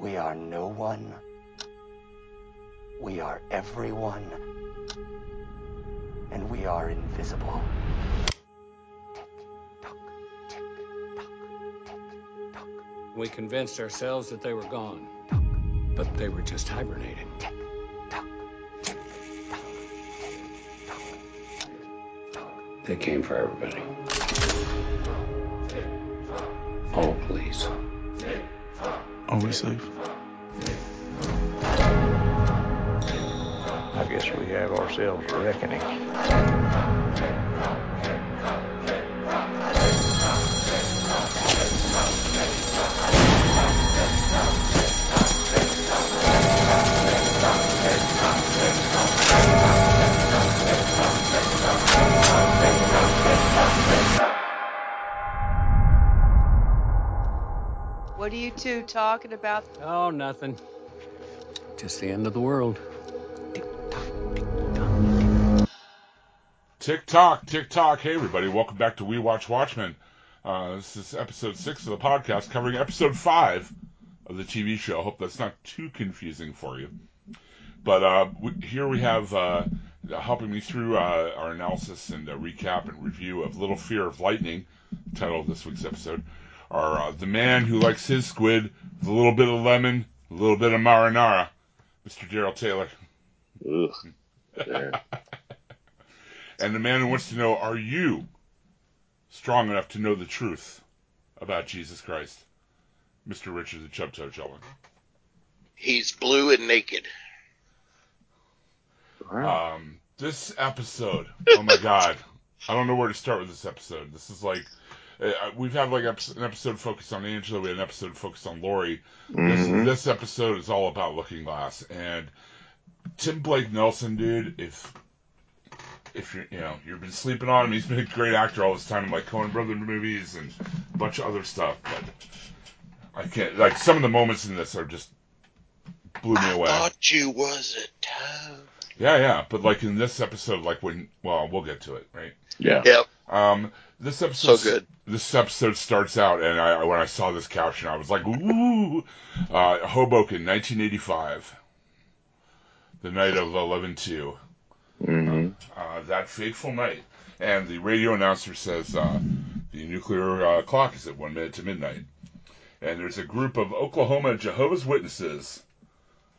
We are no one. We are everyone. And we are invisible. We convinced ourselves that they were gone, but they were just hibernating. They came for everybody. Oh, please. Are we safe? I guess we have ourselves a reckoning. What are you two talking about? Oh, nothing. Just the end of the world. Tick tock, tick tock. Hey, everybody, welcome back to We Watch Watchmen. Uh, this is episode six of the podcast covering episode five of the TV show. I hope that's not too confusing for you. But uh, we, here we have uh, helping me through uh, our analysis and uh, recap and review of Little Fear of Lightning, title of this week's episode, are uh, the man who likes his squid with a little bit of lemon, a little bit of marinara, Mr. Daryl Taylor. Ugh. And the man who wants to know, are you strong enough to know the truth about Jesus Christ? Mr. Richard the Chub Toe Sheldon. He's blue and naked. Wow. Um, this episode, oh my god, I don't know where to start with this episode. This is like, we've had like an episode focused on Angela, we had an episode focused on Laurie. This, Mhm. this episode is all about Looking Glass. And Tim Blake Nelson, dude, if if you you know you've been sleeping on him, he's been a great actor all this time in like Coen Brother movies and a bunch of other stuff. But I can't like some of the moments in this are just blew me away. I away. thought you was a toad. Yeah, yeah, but like in this episode, like when well, we'll get to it, right? Yeah. Yep, Um, this episode, so good. This episode starts out, and I when I saw this caption, I was like, "Ooh!" Uh, Hoboken, 1985, the night of 11-2. hmm uh, that fateful night. And the radio announcer says uh, the nuclear uh, clock is at one minute to midnight. And there's a group of Oklahoma Jehovah's Witnesses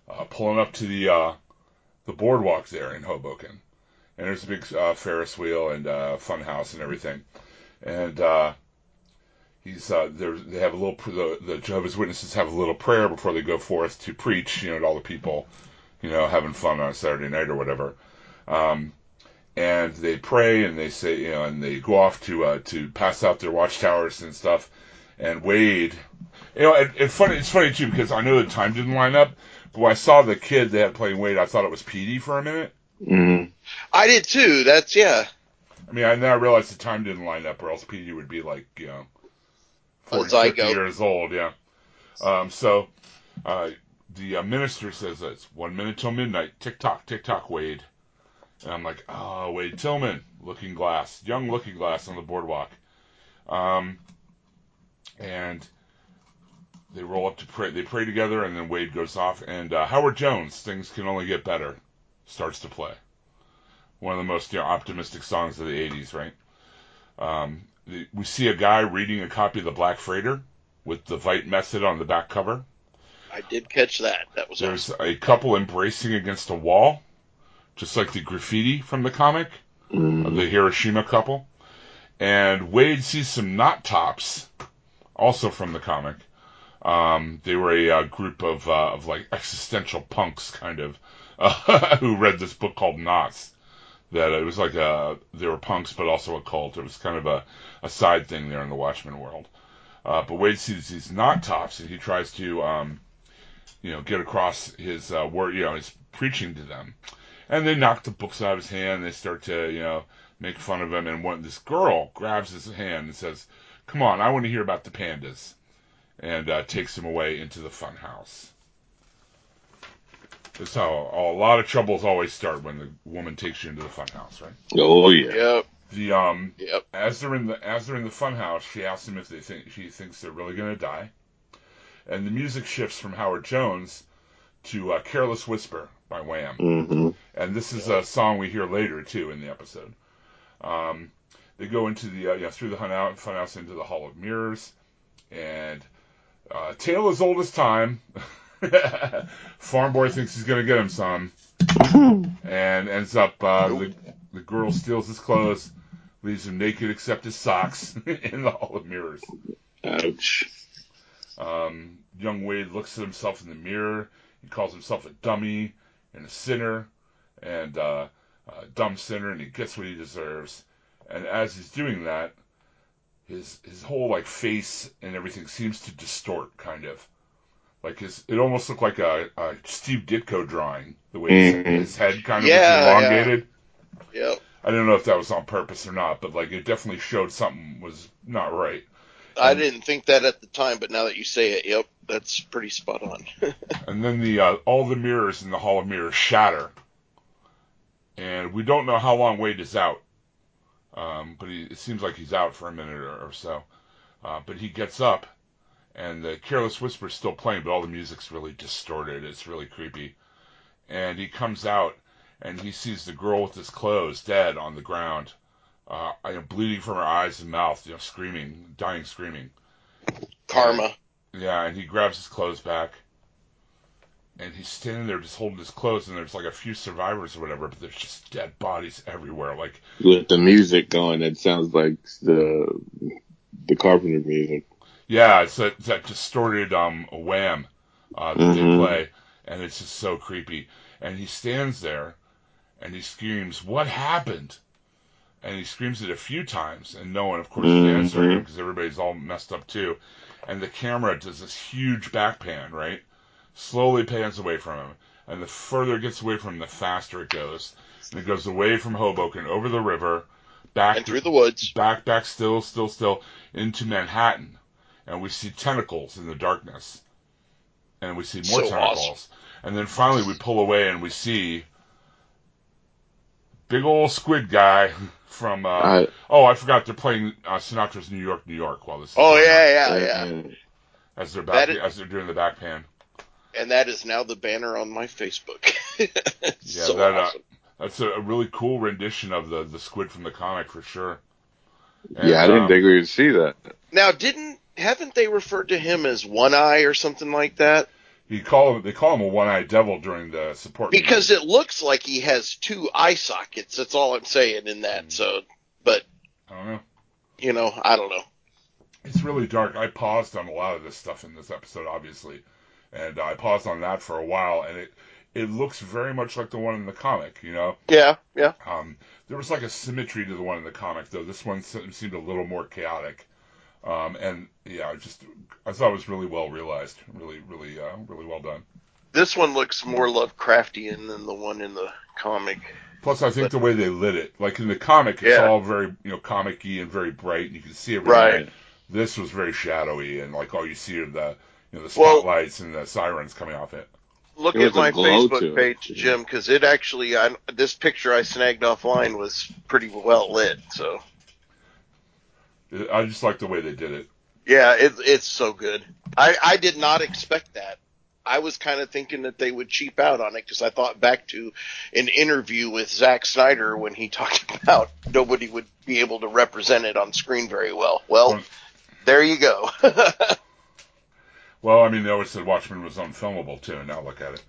uh, pulling up to the uh, the boardwalk there in Hoboken. And there's a big uh, Ferris wheel and uh, fun house and everything. And uh, he's uh. They have a little. The, the Jehovah's Witnesses have a little prayer before they go forth to preach. You know, to all the people, you know, having fun on a Saturday night or whatever. Um, and they pray and they say, you know, and they go off to uh, to pass out their watchtowers and stuff. And Wade, you know, and funny, it's funny too because I know the time didn't line up, but when I saw the kid they had playing Wade, I thought it was Petey for a minute. hmm I did too. That's yeah. I mean, I now realized the time didn't line up, or else Petey would be like, you know, A 40, 50 years old, yeah. Um, so uh, the uh, minister says it's one minute till midnight. Tick tock, tick tock, Wade. And I'm like, oh, Wade Tillman, Looking Glass, young Looking Glass on the boardwalk. Um, and they roll up to pray. They pray together, and then Wade goes off. And uh, Howard Jones, "Things Can Only Get Better," starts to play. One of the most you know, optimistic songs of the '80s, right? Um, the, we see a guy reading a copy of the Black Freighter with the Veidt method on the back cover. I did catch that. That was There's awesome. a couple embracing against a wall, just like the graffiti from the comic of the Hiroshima couple. And Wade sees some knot tops, also from the comic. Um, they were a uh, group of uh, of like existential punks, kind of, uh, who read this book called Knots. That it was like a they were punks, but also a cult. It was kind of a, a side thing there in the Watchmen world. Uh, but Wade sees these knot tops, and he tries to um, you know, get across his uh, word, you know, his preaching to them. And they knock the books out of his hand. They start to, you know, make fun of him. And one, this girl grabs his hand and says, "Come on, I want to hear about the pandas," and uh, takes him away into the funhouse. That's how a lot of troubles always start when the woman takes you into the funhouse, right? Oh yeah. Yep, The um, yep. as they're in the as they're in the fun house, she asks him if they think she thinks they're really gonna die, and the music shifts from Howard Jones to uh, "Careless Whisper" by Wham. hmm and this is a song we hear later too in the episode. Um, they go into the uh, you know through the fun out funhouse into the Hall of Mirrors, and uh, tale as old as time. Farm boy thinks he's gonna get him some, and ends up uh, the the girl steals his clothes, leaves him naked except his socks in the Hall of Mirrors. Ouch. Um, young Wade looks at himself in the mirror. He calls himself a dummy and a sinner and uh, a dumb sinner, and he gets what he deserves. And as he's doing that, his his whole like face and everything seems to distort, kind of. Like his, it almost looked like a, a Steve Ditko drawing, the way his, Mhm. his head kind of Yeah, was yeah. elongated. Yep. I don't know if that was on purpose or not, but like it definitely showed something was not right. I didn't think that at the time, but now that you say it, yep, that's pretty spot on. and then the uh, all the mirrors in the Hall of Mirrors shatter, and we don't know how long Wade is out. Um, but he, it seems like he's out for a minute or, or so. Uh, but he gets up, and the Careless Whisper is still playing, but all the music's really distorted. It's really creepy. And he comes out, and he sees the girl with his clothes dead on the ground, uh, bleeding from her eyes and mouth, you know, screaming, dying, screaming. Karma. Yeah, and he grabs his clothes back. And he's standing there just holding his clothes, and there's like a few survivors or whatever, but there's just dead bodies everywhere. Like, With the music going, it sounds like the the Carpenter music. yeah, it's that, that distorted um wham uh, that Mhm. they play, and it's just so creepy. And he stands there, and he screams, "What happened?" And he screams it a few times, and no one, of course, is Mhm. answering him because everybody's all messed up too. And the camera does this huge back pan, right? Slowly pans away from him, and the further it gets away from him, the faster it goes. And it goes away from Hoboken, over the river, back And through the woods. back, back, still, still, still, into Manhattan, and we see tentacles in the darkness, and we see more So tentacles, awesome. and then finally we pull away and we see big old squid guy from. Uh, I, oh, I forgot they're playing uh, Sinatra's New York, New York while this. Is Oh going on, yeah, yeah, yeah. As they're back, That is- as they're doing the back pan. And that is now the banner on my Facebook. Yeah, so that, uh. That's a, a really cool rendition of the the squid from the comic for sure. And, yeah, I didn't um, think we would see that. Now, didn't haven't they referred to him as One Eye or something like that? He call him, they call him a one-eyed devil during the support. meeting. Because it looks like he has two eye sockets. That's all I'm saying in that. So, but I don't know. you know, I don't know. It's really dark. I paused on a lot of this stuff in this episode, obviously, and I paused on that for a while, and it it looks very much like the one in the comic. You know, Yeah, yeah. um, there was like a symmetry to the one in the comic, though. This one seemed a little more chaotic, um, and yeah, I just I thought it was really well realized, really, really, uh, really well done. This one looks more Lovecraftian than the one in the comic. Plus, I think the way they lit it, like in the comic, it's Yeah. all very you know comic-y and very bright, and you can see everything. Right. This was very shadowy, and like all you see are the you know the Well- spotlights and the sirens coming off it. Look There at my glow to Facebook it. page, Jim, because it actually, I, this picture I snagged offline was pretty well lit. So, I just like the way they did it. yeah, it, it's so good. I, I did not expect that. I was kind of thinking that they would cheap out on it because I thought back to an interview with Zack Snyder when he talked about nobody would be able to represent it on screen very well. Well, Well- there you go. Well, I mean, they always said Watchmen was unfilmable too, and now look at it.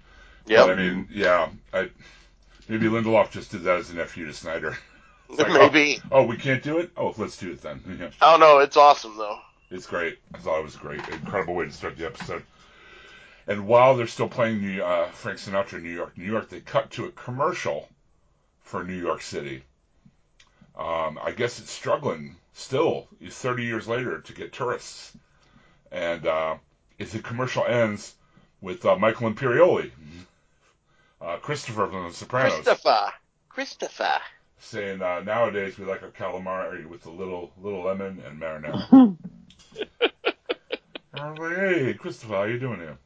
Yeah. I mean, yeah, I, maybe Lindelof just did that as a nephew to Snyder. Like, oh, Maybe. Oh, we can't do it. Oh, let's do it then. Yeah. Oh no, it's awesome though. It's great. I thought it was great. Incredible way to start the episode. And while they're still playing New, uh, Frank Sinatra in New York, New York, they cut to a commercial for New York City. Um, I guess it's struggling still, 30 years later, to get tourists. And uh, if the commercial ends with uh, Michael Imperioli, uh, Christopher from The Sopranos, Christopher. Christopher. saying uh, nowadays we like our calamari with a little little lemon and marinara. I was like, hey, Christopher, how you doing here?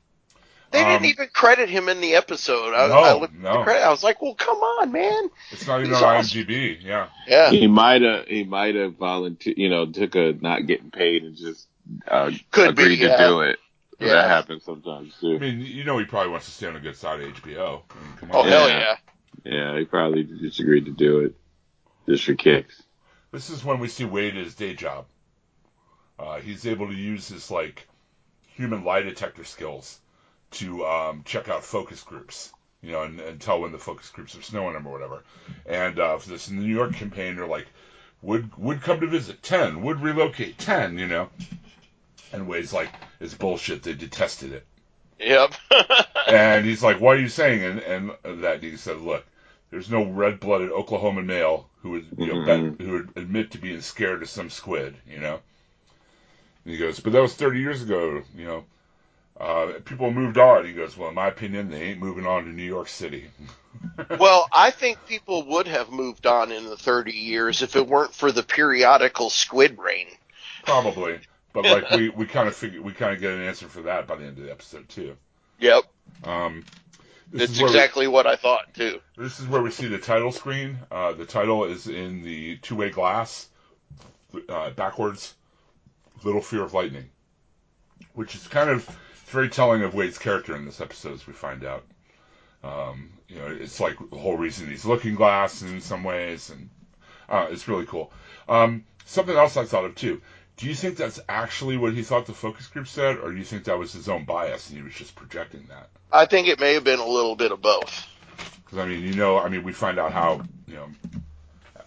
They Um, didn't even credit him in the episode. I, No, I looked at no. the credit. I was like, well, come on, man. It's not even He's on awesome. IMDb. Yeah, Yeah. He might have he might have volunteered, you know, took a not getting paid and just uh, Could be, agreed yeah. to do it. Yeah. That happens sometimes too. I mean, you know, he probably wants to stay on the good side of HBO. I mean, come Oh on. hell Yeah. yeah! Yeah, he probably just agreed to do it just for kicks. This is when we see Wade at his day job. Uh, he's able to use his like human lie detector skills to um, check out focus groups, you know, and, and tell when the focus groups are snowing them or whatever. And uh, for this New York campaign, they're like, would would come to visit ten, would relocate ten, you know. And Wade's like, it's bullshit. They detested it. Yep. And he's like, "What are you saying?" And and that he said, "Look, there's no red-blooded Oklahoman male who would you know Mhm. bet, who would admit to being scared of some squid, you know." And he goes, "But that was 30 years ago, you know. Uh, people moved on." He goes, "Well, in my opinion, they ain't moving on to New York City." well, I think people would have moved on in the 30 years if it weren't for the periodical squid rain. Probably, but like we we kind of figure we kind of get an answer for that by the end of the episode too. Yep. Um, is where we- exactly what I thought too. This is where we see the title screen. Uh, the title is in the two-way glass, uh, backwards. Little Fear of Lightning, which is kind of very telling of Wade's character in this episode, as we find out. Um, you know, it's like the whole reason he's looking glass in some ways, and uh, it's really cool. Um, something else I thought of too. Do you think that's actually what he thought the focus group said, or do you think that was his own bias and he was just projecting that? I think it may have been a little bit of both. Because I mean, you know, I mean, we find out how you know.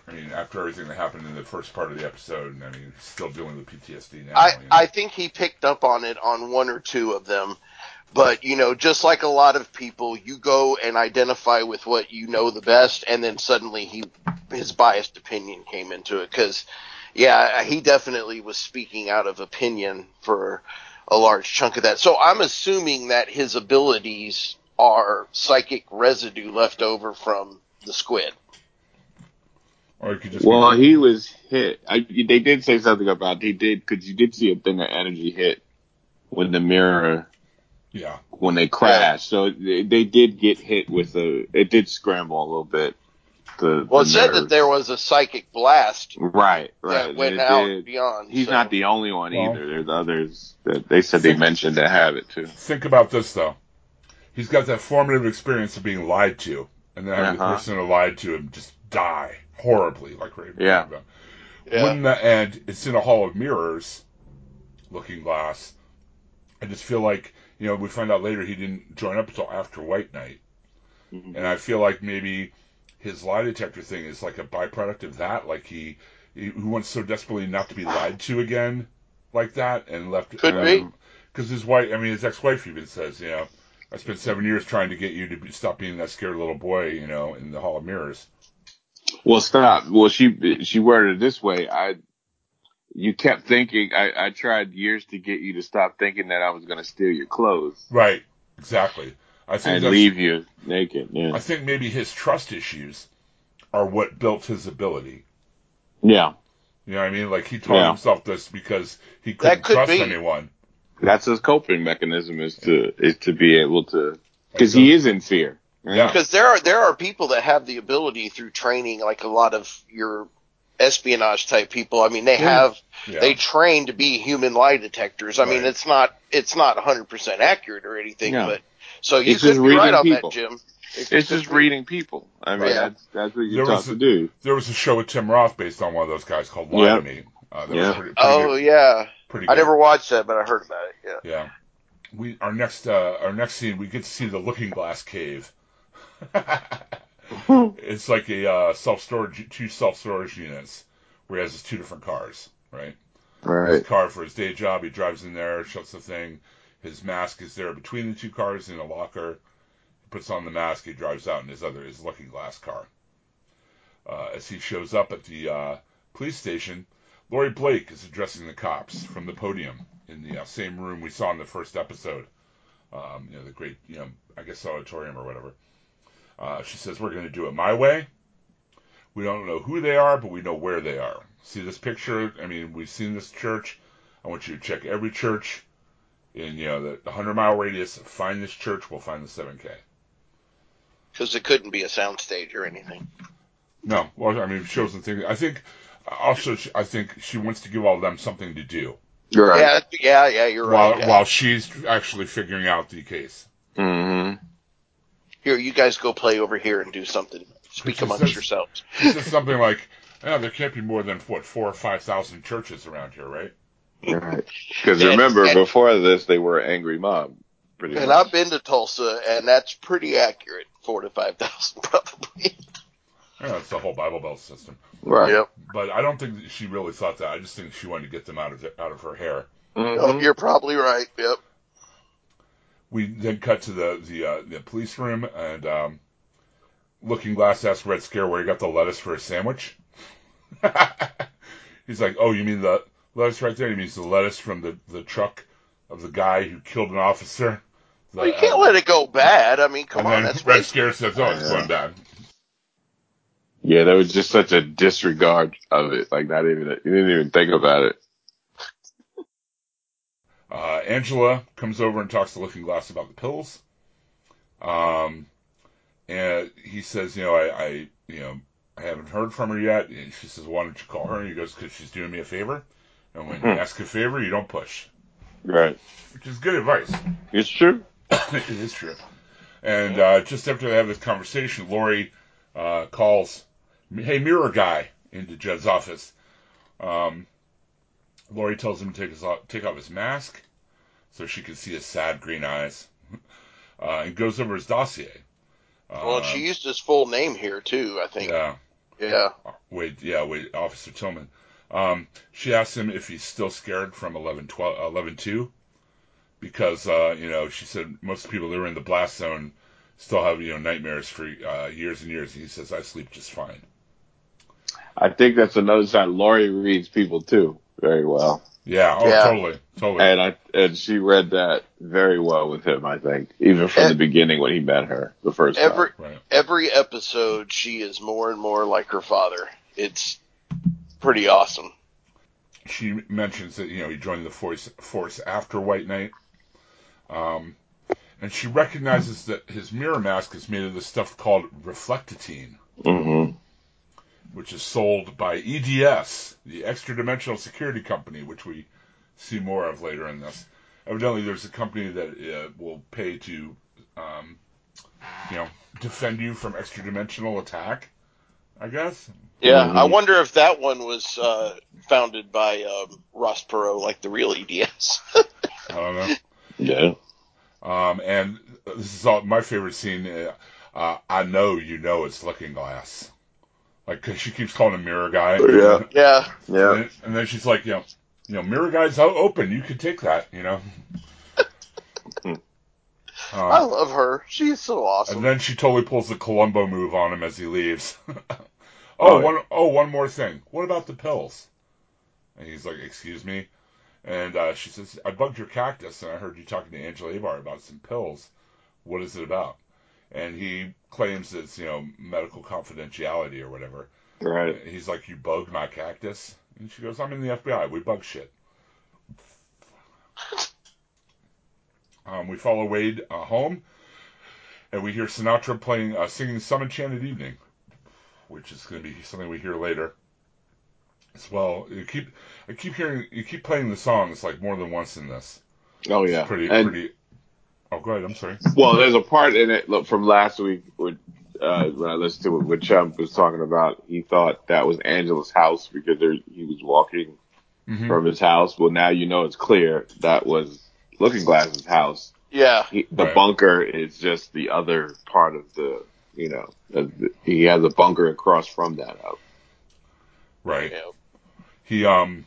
I mean, after everything that happened in the first part of the episode, and I mean, he's still dealing with PTSD now. I, you know? I think he picked up on it on one or two of them. But, you know, just like a lot of people, you go and identify with what you know the best, and then suddenly he, his biased opinion came into it. Cause, yeah, he definitely was speaking out of opinion for a large chunk of that. So I'm assuming that his abilities are psychic residue left over from the squid. or it could just Well, he was hit. I, they did say something about he did because you did see a thing of energy hit when the mirror yeah, when they crashed. So they, they did get hit with a. It did scramble a little bit. The, Well, it the said nerve. that there was a psychic blast Right, right. that went It out did. beyond. He's so- not the only one Well- either. There's others that they said they mentioned that have it too. think about this though. He's got that formative experience of being lied to, and then having the Uh-huh. person who lied to him just die horribly, like Ray was Yeah. talking about. Yeah. When the and it's in a hall of mirrors, looking glass. I just feel like you know we find out later he didn't join up until after White Night. Mhm. And I feel like maybe his lie detector thing is like a byproduct of that. Like he, he who wants so desperately not to be lied to again, like that, and left. Could be. Um, because his wife, I mean, his ex-wife even says, you know, I spent seven years trying to get you to be, stop being that scared little boy, you know, in the Hall of Mirrors. Well, stop. Well, she she worded it this way. I you kept thinking. I I tried years to get you to stop thinking that I was going to steal your clothes Right. Exactly. I think and that's, leave you naked. Yeah. I think maybe his trust issues are what built his ability. Yeah. You know what I mean? Like he taught Yeah. himself this because he couldn't could trust be. anyone. That's his coping mechanism is to is to be able to because he is in fear. right? Yeah. because there are there are people that have the ability through training, like a lot of your espionage type people. I mean, they Yeah. have Yeah. they train to be human lie detectors. I mean, it's not it's not 100 percent accurate or anything, No. but so you It's could just be right reading on people. that, Jim. It It's could just reading people. I mean, Yeah. that's that's what you're was taught a- to do. There was a show with Tim Roth based on one of those guys called Lie Yeah. Me. Uh, Yeah. pretty, pretty Oh good. yeah, Pretty I never watched that, but I heard about it. Yeah. Yeah. We our next uh, our next scene we get to see the Looking Glass Cave. it's like a uh, self storage two self storage units where he has his two different cars, right? His Right. car for his day job, he drives in there, shuts the thing. His mask is there between the two cars in a locker. He puts on the mask, he drives out in his other his Looking Glass car. Uh, as he shows up at the uh, police station, Laurie Blake is addressing the cops from the podium in the uh, same room we saw in the first episode. Um, you know, the great, you know, I guess auditorium or whatever. Uh, she says, We're going to do it my way. We don't know who they are, but we know where they are. See this picture? I mean, we've seen this church. I want you to check every church in, you know, the 100 mile radius. Find this church, we'll find the 7K. Because it couldn't be a soundstage or anything. No, well, I mean, shows and things. I think also, she- I think she wants to give all of them something to do. Right. Yeah, yeah, yeah. You're while right. yeah. while she's actually figuring out the case. Mm-hmm. Here, you guys go play over here and do something. Speak amongst this- yourselves. It's just something like, yeah, there can't be more than what four or five thousand churches around here, right? Right. Because remember, and- before this, they were an angry mob. Pretty And much. I've been to Tulsa, and that's pretty accurate. Four to five thousand, probably. Yeah, it's the whole Bible Belt system. Right. Yep. But I don't think that she really thought that. I just think she wanted to get them out of out of her hair. Mhm. Oh, you're probably right. Yep. We then cut to the the uh, the police room, and um, Looking Glass asks Red Scare where he got the lettuce for his sandwich. He's like, "Oh, you mean the lettuce right there? He means the lettuce from the the truck of the guy who killed an officer." The, Well, you can't uh, let it go bad. I mean, come and on, then that's Red wasted. Scare says, "Oh, it's Yeah. going bad." Yeah, there was just such a disregard of it. Like, not even, you didn't even think about it. Uh, Angela comes over and talks to Looking Glass about the pills. Um, and he says, you know, I, I, you know, I haven't heard from her yet. And she says, why don't you call her? And he goes, because she's doing me a favor. And when you Hmm. ask a favor, you don't push, Right. which is good advice. It's true. it is true. And uh, just after they have this conversation, Laurie uh, calls, "Hey, mirror guy," into Judd's office. Um, Laurie tells him to take his off, take off his mask so she can see his sad green eyes, uh, and goes over his dossier. Uh, Well, she used his full name here too. I think. yeah, Yeah. wait, yeah, wait, Officer Tillman. Um, she asks him if he's still scared from 11, 12, 11-2, because, uh, you know, she said most people that are in the blast zone still have, you know, nightmares for uh, years and years. And he says, I sleep just fine. I think that's another sign. Laurie reads people too very well. Yeah, oh, Yeah. totally, totally. And I, and she read that very well with him, I think, even from Eh. the beginning when he met her the first Every time. right. every episode, she is more and more like her father. It's pretty awesome. She mentions that, you know, he joined the force, force after White Night. Um, and she recognizes that his mirror mask is made of this stuff called reflectatine. Mm-hmm. which is sold by EDS, the Extra Dimensional Security Company, which we see more of later in this. Evidently, there's a company that uh, will pay to, um, you know, defend you from extra dimensional attack. I guess. Yeah, Mhm. I wonder if that one was uh, founded by um, Ross Perot, like the real EDS. I don't know. Yeah. Um, and this is all my favorite scene. Uh, uh, I know you know it's Looking Glass. Like 'cause she keeps calling him Mirror Guy. Yeah. yeah, And Yeah. then, and then she's like, you know, you know, Mirror Guy's open. You could take that. You know. I Uh, love her. She's so awesome. and then she totally pulls the Columbo move on him as he leaves. oh, Oh, one, oh, one more thing. What about the pills? And he's like, excuse me. And uh, she says, I bugged your cactus, and I heard you talking to Angela Abar about some pills. What is it about? And he claims it's, you know, medical confidentiality or whatever. Right. He's like, you bugged my cactus? And she goes, I'm in the FBI. We bug shit. Um, we follow Wade uh, home, and we hear Sinatra playing, uh, singing "Some Enchanted Evening," which is going to be something we hear later. As well, you keep, I keep hearing, you keep playing the songs like more than once in this. Oh It's yeah. pretty, And- pretty. Oh, go ahead. I'm sorry. Well, there's a part in it look, from last week when, uh, when I listened to it, when Chump was talking about he thought that was Angela's house because there, he was walking Mhm. from his house. Well, now you know it's clear that was Looking Glass's house. yeah, He, the Right. bunker is just the other part of the, you know, he has a bunker across from that house. Right. yeah. He um,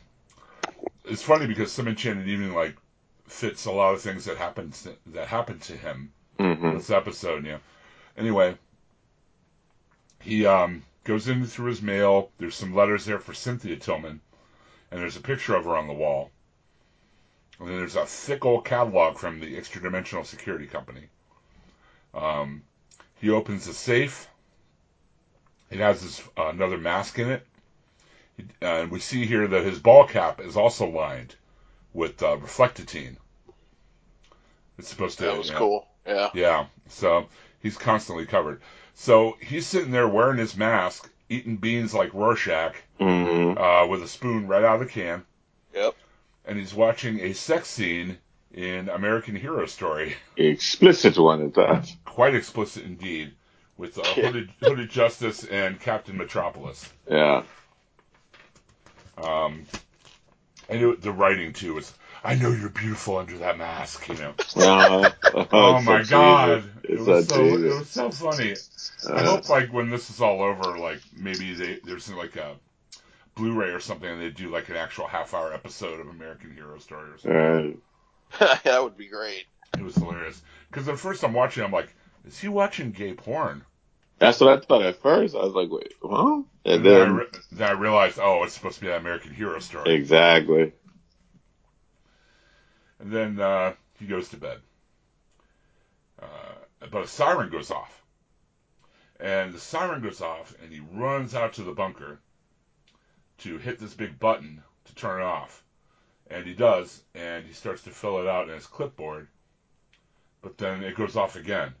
it's funny because "Some Enchanted Evening" like fits a lot of things that happened to, that happened to him Mm-hmm. this episode, you know. Anyway, he um goes in through his mail. There's some letters there for Cynthia Tillman, and there's a picture of her on the wall. And then there's a thick old catalog from the Extra Dimensional Security Company. Um, he opens the safe. It has this, uh, another mask in it. He, and we see here that his ball cap is also lined with uh, reflectatine. It's supposed to. That was you know, cool. Yeah, yeah, so he's constantly covered. So he's sitting there wearing his mask, eating beans like Rorschach, Mm-hmm. uh, with a spoon right out of the can. Yep. and he's watching a sex scene in American Hero Story. Explicit one at that. Quite explicit indeed, with uh, Hooded, Hooded Justice and Captain Metropolis. Yeah. Um, and it, the writing too was, I know you're beautiful under that mask, you know. Uh, Oh my god, it was so it was so funny. I Uh, hope like when this is all over, like maybe they there's like a Blu-ray or something, and they do like an actual half-hour episode of American Hero Story or something. that would be great. It was hilarious because at first I'm watching, I'm like, is he watching gay porn? that's what I thought at first. I was like, wait, huh? And And then, I, then, re- then I realized, oh, it's supposed to be an American Hero Story. exactly. And then uh, he goes to bed. Uh, but a siren goes off. And the siren goes off, and he runs out to the bunker to hit this big button to turn it off. And he does, and he starts to fill it out in his clipboard. But then it goes off again.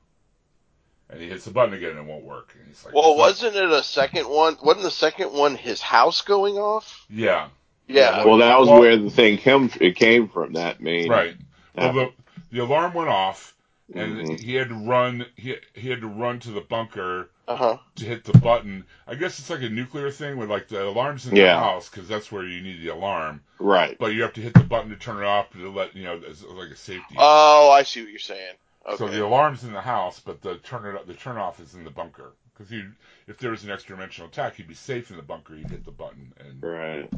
And he hits the button again, and it won't work. And he's like, Well, wasn't it a second one? Wasn't the second one his house going off? Yeah, Yeah. Well, that was Well- where the thing came. It came from that main. right. Yeah. Well, the, the alarm went off, and Mhm. he had to run. He he had to run to the bunker Uh huh. to hit the button. I guess it's like a nuclear thing with like the alarms in the house because that's where you need the alarm. Right. But you have to hit the button to turn it off to let you know it's like a safety. Oh, I see what you're saying. Okay. So the alarm's in the house, but the turn it the turn off is in the bunker. Because you, if there was an extra dimensional attack, he'd be safe in the bunker. He'd hit the button and Right.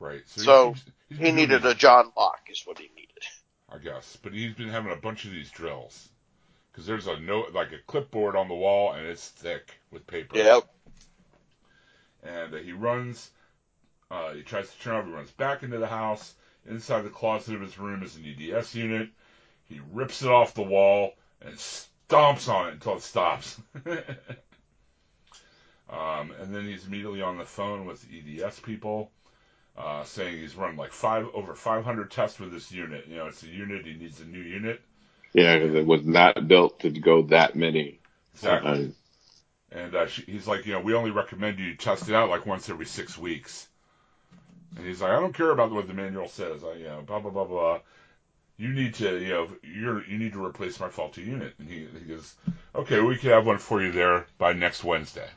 right. So, So, he's, he's he needed a John Locke, is what he needed. I guess. But he's been having a bunch of these drills. Because there's a note, like a clipboard on the wall, and it's thick with paper. Yep. And uh, he runs, uh, he tries to turn off, he runs back into the house. Inside the closet of his room is an EDS unit. He rips it off the wall and stomps on it until it stops. um, and then he's immediately on the phone with EDS people. Uh, saying he's run like five over 500 tests with this unit. You know, it's a unit. He needs a new unit. Yeah, because it was not built to go that many Exactly. times. And uh, she, he's like, you know, we only recommend you test it out like once every six weeks. And he's like, I don't care about what the manual says. I, you know, blah blah blah blah. You need to, you know, you're you need to replace my faulty unit. And he, he goes, okay, we can have one for you there by next Wednesday.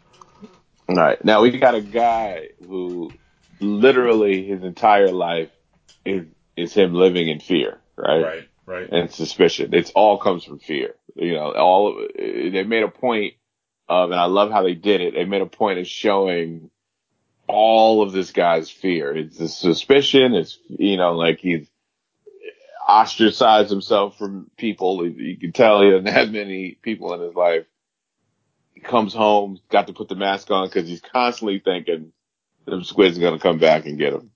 All right. Now we got a guy who literally his entire life is is him living in fear, right? Right, right. And suspicion. It's all comes from fear. You know, all they made a point of, and I love how they did it. They made a point of showing all of this guy's fear. It's the suspicion. It's you know, like he's ostracized himself from people. You can tell he doesn't have many people in his life. He comes home, got to put the mask on because he's constantly thinking them squids going to come back and get him.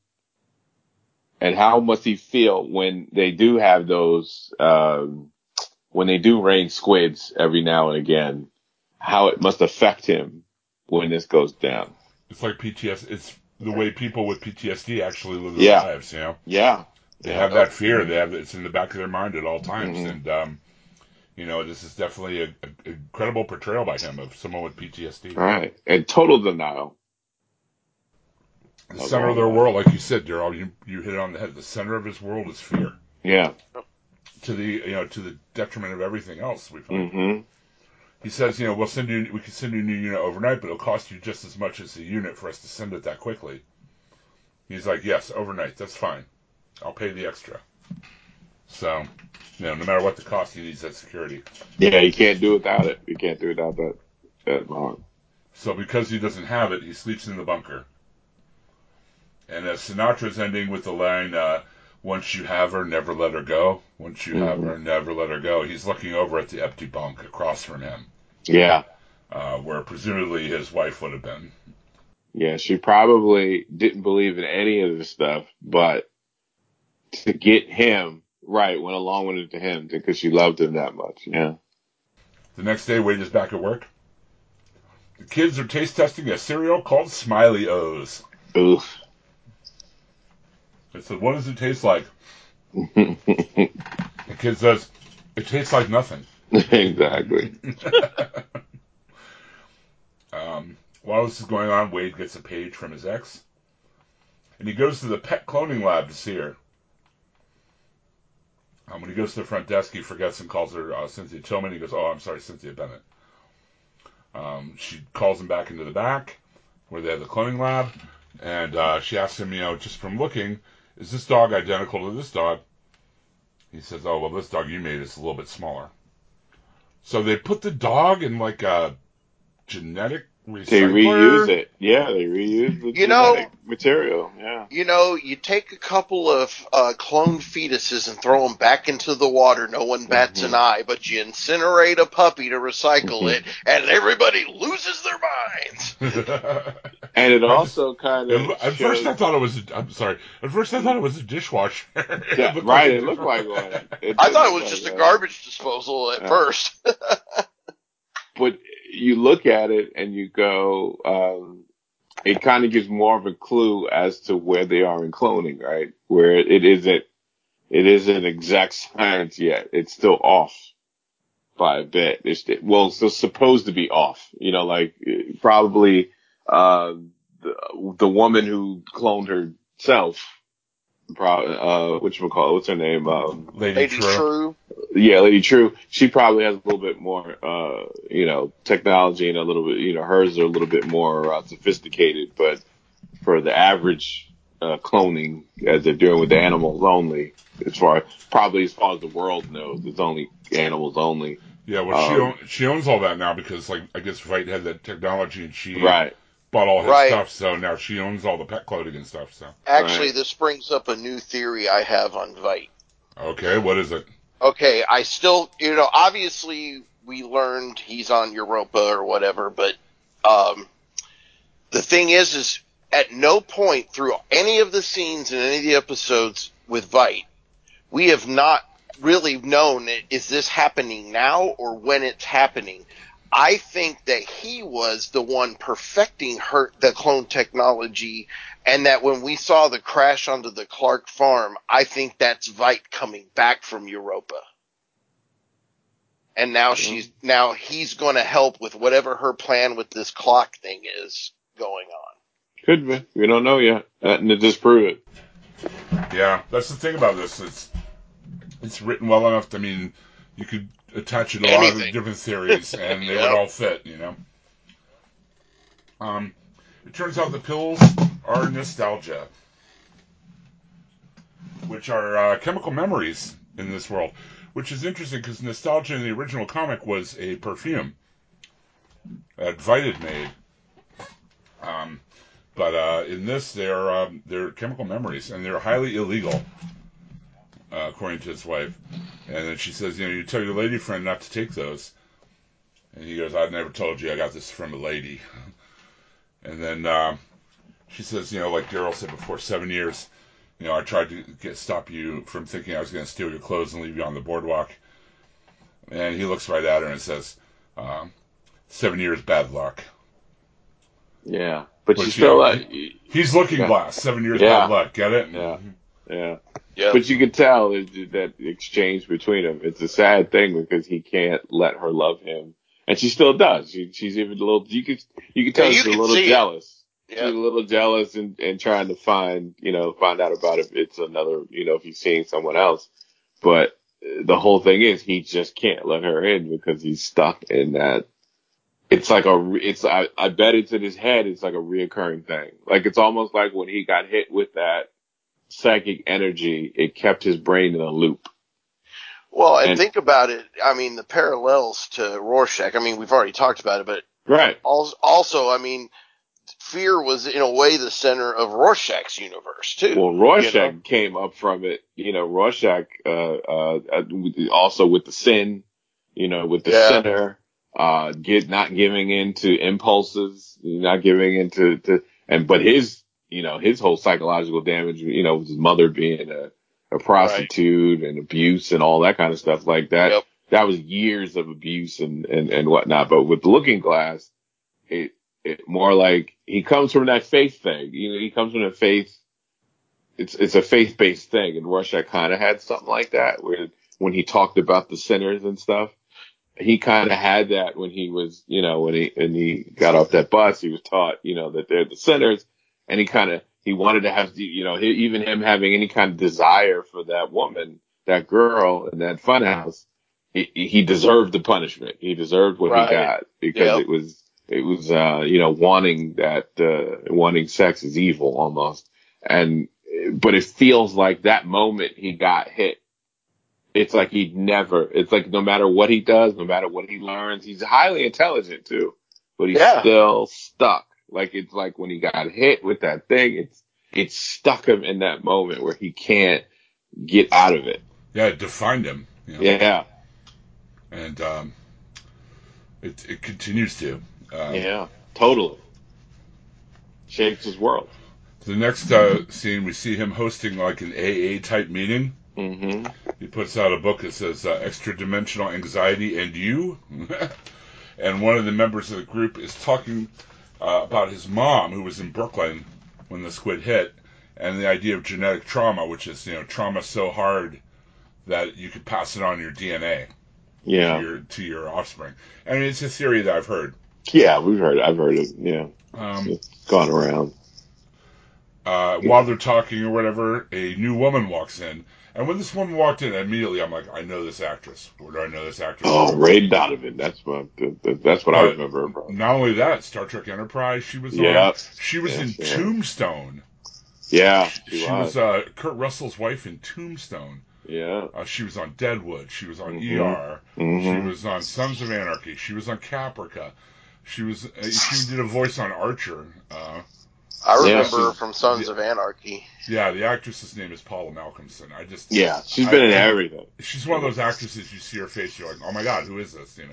And how must he feel when they do have those, um, when they do rain squids every now and again, how it must affect him when this goes down. It's like PTSD. It's the way people with PTSD actually live their Yeah. lives. You know, Yeah. they have that fear. They have it's in the back of their mind at all times. Mhm. And um, you know, this is definitely a, a incredible portrayal by him of someone with PTSD. All right. And total denial. The center of their world, like you said, Daryl, you you hit it on the head. The center of his world is fear, Yeah. to the you know to the detriment of everything else. We find. hmm He says, you know, we'll send you, we can send you a new unit overnight, but it'll cost you just as much as the unit for us to send it that quickly. He's like, yes, overnight, that's fine. I'll pay the extra. So, you know, no matter what the cost, he needs that security. Yeah, you can't do without it. You can't do without that, that. So because he doesn't have it, he sleeps in the bunker. And as Sinatra's ending with the line, uh, once you have her, never let her go. Once you have Mhm. her, never let her go. He's looking over at the empty bunk across from him, Yeah. uh, where presumably his wife would have been. Yeah, she probably didn't believe in any of this stuff, but to get him right, went along with it to him because she loved him that much. Yeah. The next day, Wade is back at work. The kids are taste testing a cereal called Smiley O's. Oof. I said, "What does it taste like?" The kid says, "It tastes like nothing." exactly. Um, while this is going on, Wade gets a page from his ex, and he goes to the pet cloning lab to see her. Um, when he goes to the front desk, he forgets and calls her uh, Cynthia Tillman. He goes, "Oh, I'm sorry, Cynthia Bennett." Um, she calls him back into the back where they have the cloning lab, and uh, she asks him, you know, just from looking, is this dog identical to this dog? He says, "Oh, well, this dog you made is a little bit smaller." So they put the dog in like a genetic recycler. They reuse it. Yeah, they reuse the You know- genetic material. Yeah. You know, you take a couple of uh, cloned fetuses and throw them back into the water. No one bats Mhm. an eye, but you incinerate a puppy to recycle Mhm. it, and everybody loses their minds. And it also kind of At, at shows, first, I thought it was. A, I'm sorry. At first, I thought it was a dishwasher. Yeah, looked right. like It looked like one. It I thought it look was just like a one. garbage disposal at Yeah. first. but you look at it and you go, um, it kind of gives more of a clue as to where they are in cloning, right? Where it isn't, it isn't exact science yet. It's still off by a bit. It's, well, it's still supposed to be off, you know, like probably, uh, the, the woman who cloned herself, probably, uh, whatchamacallit, what's her name? Um, Lady, Lady Trieu. Trieu. yeah, Lady Trieu, she probably has a little bit more, uh, you know, technology and a little bit, you know, hers are a little bit more uh, sophisticated, but for the average uh, cloning, as they're doing with the animals only, as far probably as far as the world knows, it's only animals only. Yeah, well, she Um, own, she owns all that now because, like, I guess Veidt had that technology and she Right. Bought all his Right. stuff, so now she owns all the pet clothing and stuff. So, Actually, Right. this brings up a new theory I have on Veidt. okay, what is it? Okay, I still, you know, obviously we learned he's on Europa or whatever, but um, the thing is, is at no point through any of the scenes in any of the episodes with Veidt, we have not really known is this happening now or when it's happening. I think that he was the one perfecting her the clone technology, and that when we saw the crash onto the Clark farm, I think that's Veidt coming back from Europa. And now mm-hmm. she's now he's going to help with whatever her plan with this clock thing is going on. Could be. We don't know yet. Uh, Nothing to disprove it. Yeah, that's the thing about this. It's it's written well enough. I mean, you could attach it to a lot of Anything. different theories, and they Yep. would all fit. You know. Um, it turns out the pills are nostalgia, which are uh, chemical memories in this world, which is interesting because nostalgia in the original comic was a perfume that Veidt made. Um, but uh, in this, they're um, they're chemical memories, and they're highly illegal, uh, according to his wife. And then she says, you know, you tell your lady friend not to take those. And he goes, I never told you I got this from a lady. And then um, she says, you know, like Daryl said before, seven years. You know, I tried to get stop you from thinking I was going to steal your clothes and leave you on the boardwalk. And he looks right at her and says, um, seven years bad luck. Yeah. But But you you still, know, like, He's looking Yeah. glass. Seven years Yeah. bad luck. Get it? Yeah. yeah. Yeah. But you can tell that exchange between them. It's a sad thing because he can't let her love him, and she still does. She, she's even a little. You could you could tell Yeah, you she's a can little see it. jealous. She's a little jealous and and trying to find you know find out about if it's another you know if he's seeing someone else. But the whole thing is he just can't let her in because he's stuck in that. It's like a, it's, I, I bet it's in his head. It's like a reoccurring thing. Like it's almost like when he got hit with that psychic energy, it kept his brain in a loop. Well, and, And- think about it. I mean, the parallels to Rorschach. I mean, we've already talked about it, but Right. also, I mean, fear was in a way the center of Rorschach's universe too. Well, Rorschach you know? came up from it, you know, Rorschach, uh, uh, also with the sin, you know, with the Yeah. sinner, uh, get, not giving in to impulses, not giving into, to, and, but his, you know, his whole psychological damage, you know, with his mother being a, a prostitute and abuse and all that kind of stuff like that. Yep. That was years of abuse and, and, and whatnot. But with Looking Glass, it, it more like he comes from that faith thing. You know, he comes from a faith it's it's a faith based thing, and Rorschach kind of had something like that where when he talked about the sinners and stuff, he kind of had that when he was, you know, when he when he got off that bus, he was taught, you know, that they're the sinners, and he kind of he wanted to have, you know, even him having any kind of desire for that woman that girl in that funhouse, he, he deserved the punishment. He deserved what Right. he got because Yep. it was, it was, uh, you know, wanting that, uh, wanting sex is evil almost. And, but it feels like that moment he got hit. It's like he'd never, it's like no matter what he does, no matter what he learns, he's highly intelligent too, but he's Yeah. still stuck. Like it's like when he got hit with that thing, it's, it stuck him in that moment where he can't get out of it. Yeah, it defined him. You know? Yeah. And um, it it continues to. Um, Yeah. Totally. Shapes his world. The next uh, scene, we see him hosting like an AA type meeting. hmm He puts out a book that says uh, Extra Dimensional Anxiety and You. and one of the members of the group is talking uh, about his mom, who was in Brooklyn when the squid hit, and the idea of genetic trauma, which is, you know, trauma so hard that you could pass it on your DNA Yeah. to, your, to your offspring. I mean, it's a theory that I've heard. Yeah, we've heard, I've heard it. Yeah. Um, It's gone around. uh, while they're talking or whatever, a new woman walks in. And when this woman walked in, immediately I'm like, I know this actress. Where do I know this actress? Oh? Ray Donovan. That's what, th- th- that's what I remember her from. Not only that, Star Trek Enterprise. She was Yeah. on. She was in Yes, yeah. Tombstone. Yeah. She, She, was was. uh, Kurt Russell's wife in Tombstone. yeah. Uh, she was on Deadwood. She was on Mhm. ER. She hmm was on Sons of Anarchy. She was on Caprica. She was. Uh, she did a voice on Archer. I remember her from Sons of Anarchy. yeah, the actress's name is Paula Malcomson. I just. Yeah. She's been in I- everything. She's one of those actresses. You see her face, you're like, oh my god, who is this? You know.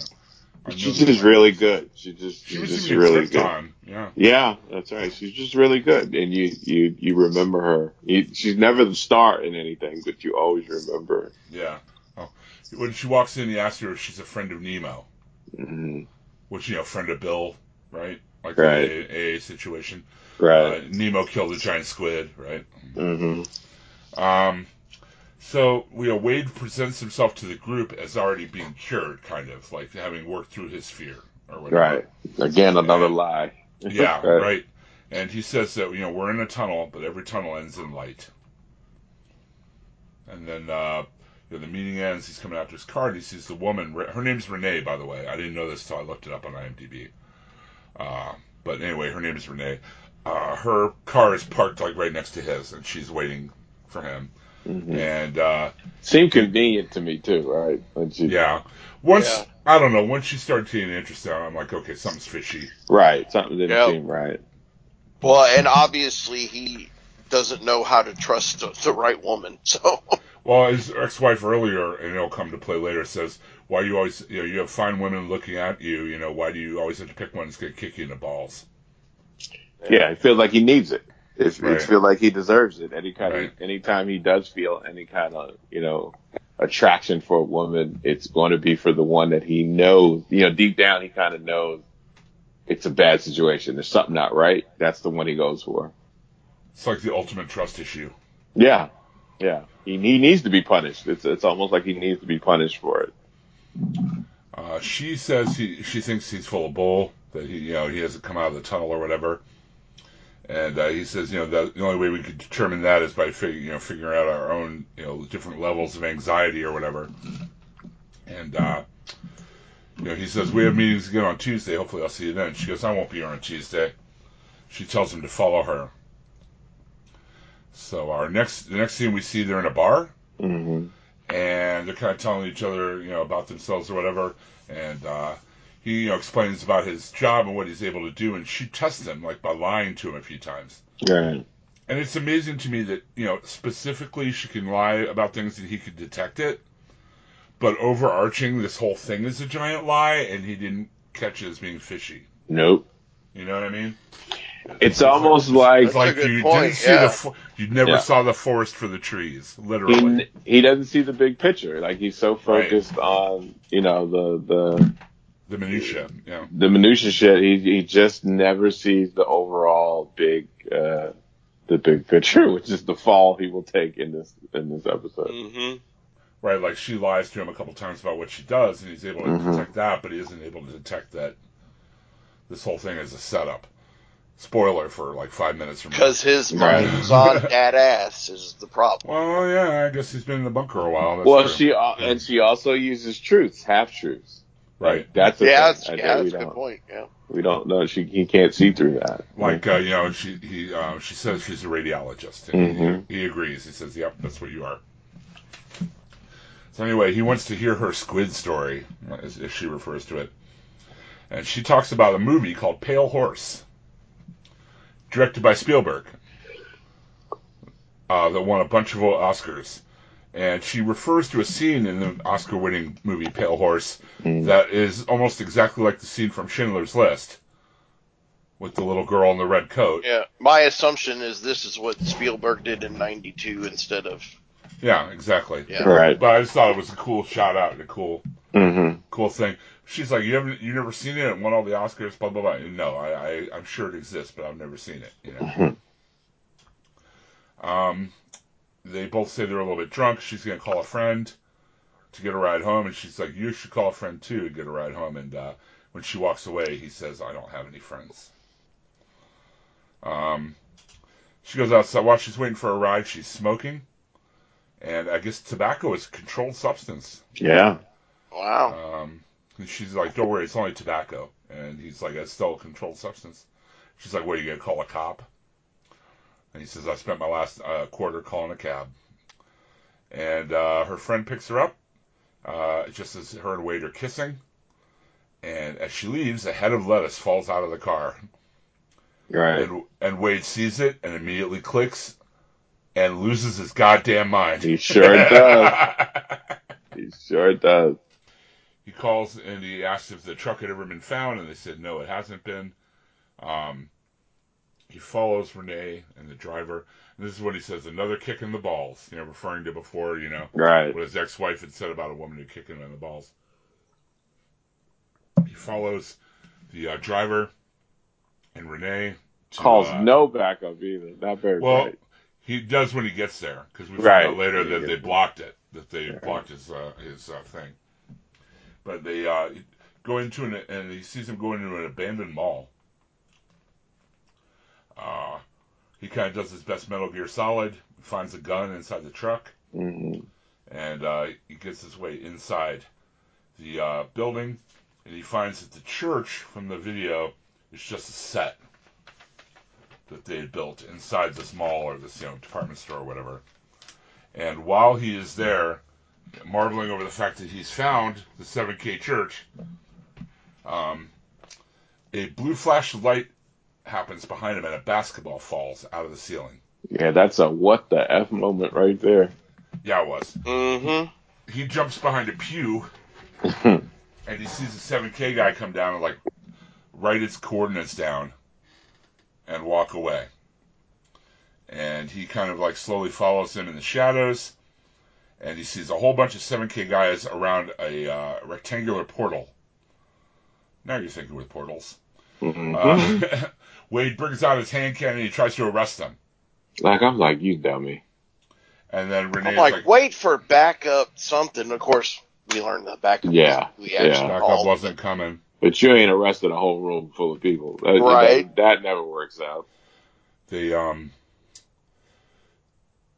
She's just really good. She just, She she's was just really good. Krypton. Yeah. Yeah, that's right. She's just really good, and you you you remember her. You, she's never the star in anything, but you always remember. her. Yeah. Oh, when she walks in, he asks her if she's a friend of Nemo, hmm which you know, friend of Bill, right? Like Right. the AA situation. Right. Uh, Nemo killed a giant squid, right? Mm-hmm. Um, so you know, Wade presents himself to the group as already being cured, kind of like having worked through his fear or whatever. Right. Again, another lie. Yeah, right. And he says that you know we're in a tunnel, but every tunnel ends in light. And then uh, you know, the meeting ends. He's coming out to his car. And he sees the woman. Her name's Renee, by the way. I didn't know this until I looked it up on IMDb. Uh, but anyway, her name is Renee. Uh, her car is parked like right next to his, and she's waiting for him. Mhm. And uh, Seemed convenient to me too, right? When she, yeah, once Yeah. I don't know. Once she started getting interested, I'm like, okay, something's fishy. Right. Something didn't Yep. seem right. Well, and obviously he doesn't know how to trust the, the right woman. So Well, his ex-wife earlier, and it'll come to play later, says, "Why you always, you know, you have fine women looking at you. You know, why do you always have to pick one that's going to kick you in the balls?" Yeah, it feels like he needs it. It, Right. it feels like he deserves it. Any kind Right. of, anytime he does feel any kind of, you know, attraction for a woman, it's going to be for the one that he knows, you know, deep down he kind of knows it's a bad situation. There's something not right. That's the one he goes for. It's like the ultimate trust issue. Yeah. Yeah. He, he needs to be punished. It's, it's almost like he needs to be punished for it. Uh, she says he, she thinks he's full of bull, that he, you know, he hasn't come out of the tunnel or whatever. And uh, he says, you know, that the only way we could determine that is by, fig- you know, figuring out our own, you know, different levels of anxiety or whatever. And uh, you know, he says we have meetings again on Tuesday. Hopefully, I'll see you then. She goes, I won't be here on Tuesday. She tells him to follow her. So our next, the next scene we see, they're in a bar hmm and they're kind of telling each other, you know, about themselves or whatever. And uh, he, you know, explains about his job and what he's able to do, and she tests him like by lying to him a few times. Right. And it's amazing to me that you know specifically she can lie about things that he could detect it, but overarching this whole thing is a giant lie, and he didn't catch it as being fishy. Nope. You know what I mean? It's almost like It's like you point, didn't see yeah. the fo- you never Yeah. saw the forest for the trees, literally. he, he doesn't see the big picture. Like he's so Right. focused on, you know, the, the, the minutia. Yeah. the minutia shit. He, he just never sees the overall big, uh, the big picture, which is the fall he will take in this, in this episode. hmm Right, like she lies to him a couple times about what she does, and he's able to Mhm. detect that, but he isn't able to detect that this whole thing is a setup. Spoiler for like five minutes from now. Because his Right. mind's on that ass is the problem. Well, yeah, I guess he's been in the bunker a while. That's well, true. she uh, and she also uses truths, half truths. Right. That's the Yeah, thing. that's, I yeah, that's a good point. Yeah. We don't know. She he can't see through that. Like uh, you know, she he uh, she says she's a radiologist, and Mhm. he, he agrees. He says, "Yep, that's what you are." So anyway, he wants to hear her squid story, as, as she refers to it, and she talks about a movie called Pale Horse, directed by Spielberg, uh, that won a bunch of Oscars. And she refers to a scene in the Oscar-winning movie Pale Horse Mm. that is almost exactly like the scene from Schindler's List, with the little girl in the red coat. Yeah. My assumption is this is what Spielberg did in '92 instead of. Yeah, exactly. Yeah. Right. But I just thought it was a cool shout out and a cool, Mm-hmm. cool thing. She's like, you haven't, you never seen it? It won all the Oscars. Blah blah blah. No, I, I, I'm sure it exists, but I've never seen it. You know. Mhm. Um, they both say they're a little bit drunk. She's gonna call a friend to get a ride home, and she's like, you should call a friend too to get a ride home. And uh, when she walks away, he says, I don't have any friends. Um, she goes outside while she's waiting for a ride. She's smoking, and I guess tobacco is a controlled substance. Yeah. Wow. Um, and she's like, "Don't worry, it's only tobacco." And he's like, "It's still a controlled substance." She's like, "What are you gonna call a cop?" And he says, "I spent my last uh, quarter calling a cab." And uh, her friend picks her up, uh, just as her and Wade are kissing. And as she leaves, a head of lettuce falls out of the car, Right. and and Wade sees it and immediately clicks, and loses his goddamn mind. He sure does. He sure does. he calls and he asks if the truck had ever been found, and they said no, it hasn't been. Um, he follows Renee and the driver, and this is what he says: another kick in the balls. You know, referring to before, you know, Right. what his ex-wife had said about a woman who kicked him in the balls. He follows the uh, driver and Renee. To, Calls uh, no backup either. Not very Well, he does when he gets there because we Right. find out later that they blocked it, that they Right. blocked his uh, his uh, thing. But they uh, go into an and he sees him go into an abandoned mall. Uh, he kind of does his best Metal Gear Solid, finds a gun inside the truck, hmm and uh, he gets his way inside the uh, building, and he finds that the church from the video is just a set that they had built inside this mall or this you know department store or whatever. And while he is there, marveling over the fact that he's found the 7K church, um, a blue flash of light happens behind him, and a basketball falls out of the ceiling. Yeah, that's a what the f moment right there. Yeah, it was. Mm-hmm. He jumps behind a pew and he sees a 7K guy come down and like write its coordinates down and walk away. And he kind of like slowly follows him in the shadows, and he sees a whole bunch of 7K guys around a uh, rectangular portal. Now you're thinking with portals. Mhm. Uh, Wade brings out his hand cannon and he tries to arrest them. like I'm like you dummy. And then I'm like, like, wait for backup something. Of course, we learned that backup. Yeah, We yeah. backup called. wasn't coming. But you ain't arrested a whole room full of people. That, Right. That, that never works out. they um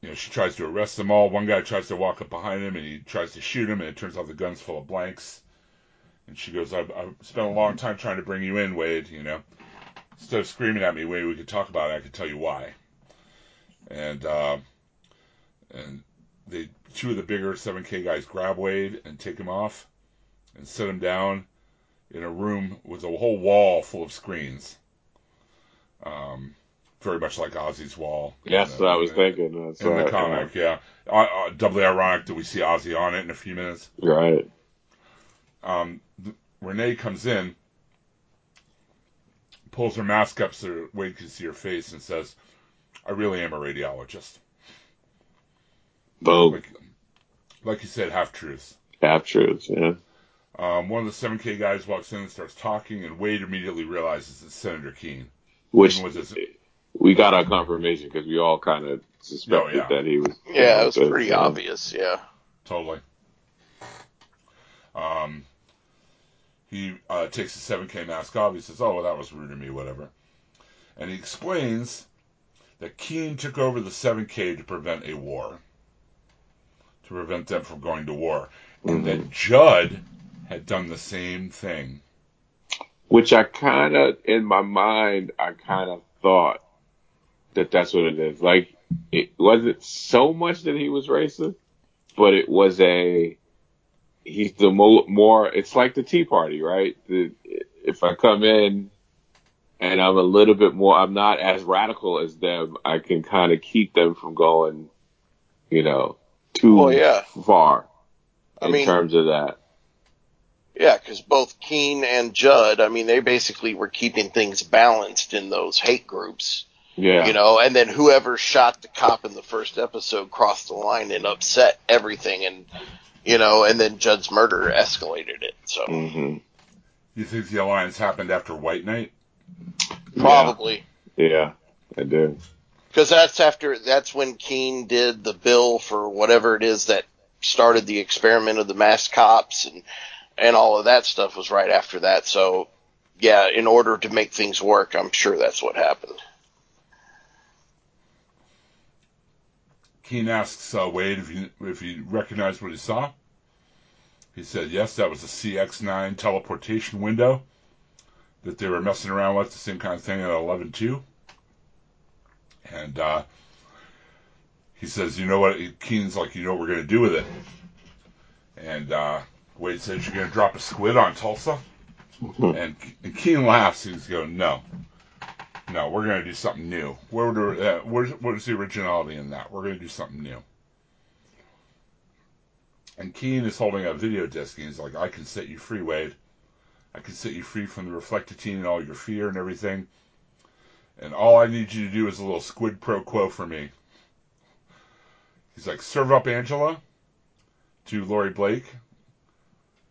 you know she tries to arrest them all one guy tries to walk up behind him and he tries to shoot him and it turns out the gun's full of blanks and she goes i've, I've spent a long time trying to bring you in wade you know instead of screaming at me wade we could talk about it i could tell you why and uh and they two of the bigger 7k guys grab wade and take him off and sit him down in a room with a whole wall full of screens um very much like Ozzy's wall. Yes, the- I was in thinking. That's in the comic, yeah. Uh, uh, doubly ironic that we see Ozzy on it in a few minutes. Right. Um, Renee comes in, pulls her mask up so Wade can see her face, and says, "I really am a radiologist." Boom. Like, like you said, half truths. Half truths. Yeah. Um, one of the 7K guys walks in and starts talking, and Wade immediately realizes it's Senator Keene. Which Even his, we got our confirmation because we all kind of suspected Oh, yeah. that he was. Yeah, it was pretty obvious. Yeah. Totally. Um, he uh, takes the 7K mask off. He says, "Oh, well, that was rude of me, whatever." And he explains that Keene took over the 7K to prevent a war, to prevent them from going to war, and that Judd had done the same thing. Which I kind of, in my mind, I kind of thought that that's what it is. Like, it wasn't so much that he was racist, but it was a, he's the mo- more, it's like the Tea Party, right? The, if I come in and I'm a little bit more, I'm not as radical as them, I can kind of keep them from going, you know, too Well, yeah. far I in mean- terms of that. Yeah, because both Keene and Judd, I mean, they basically were keeping things balanced in those hate groups, Yeah. you know, and then whoever shot the cop in the first episode crossed the line and upset everything, and, you know, and then Judd's murder escalated it. So, hmm You think the alliance happened after White Night? probably. Yeah, I do. Because that's after, that's when Keene did the bill for whatever it is that started the experiment of the mass cops and, and all of that stuff was right after that. So, yeah, in order to make things work, I'm sure that's what happened. Keene asks uh, Wade if he, if he recognized what he saw. He said, yes, that was a CX9 teleportation window that they were messing around with, the same kind of thing at 11.2. And uh, he says, you know what? Keene's like, you know what we're going to do with it? And uh, Wade says, you're going to drop a squid on Tulsa? and, and Keene laughs. He's going, no. No, we're going to do something new. Where would, uh, where's, where's the originality in that? We're going to do something new. And Keene is holding a video disc, and he's like, I can set you free, Wade. I can set you free from the reflectatine and all your fear and everything. And all I need you to do is a little squid pro quo for me. He's like, serve up Angela to Laurie Blake,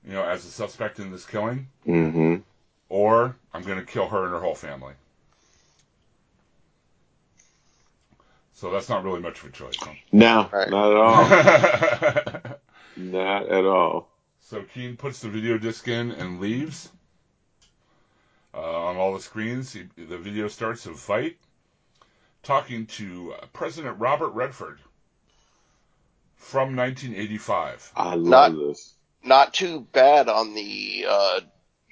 you know, as a suspect in this killing, hmm or I'm going to kill her and her whole family. So that's not really much of a choice. Huh? No, Right. not at all. not at all. So Keene puts the video disc in and leaves. Uh, on all the screens, he, the video starts of Veidt, talking to uh, President Robert Redford from 1985. I love Not- this. Not too bad on the uh,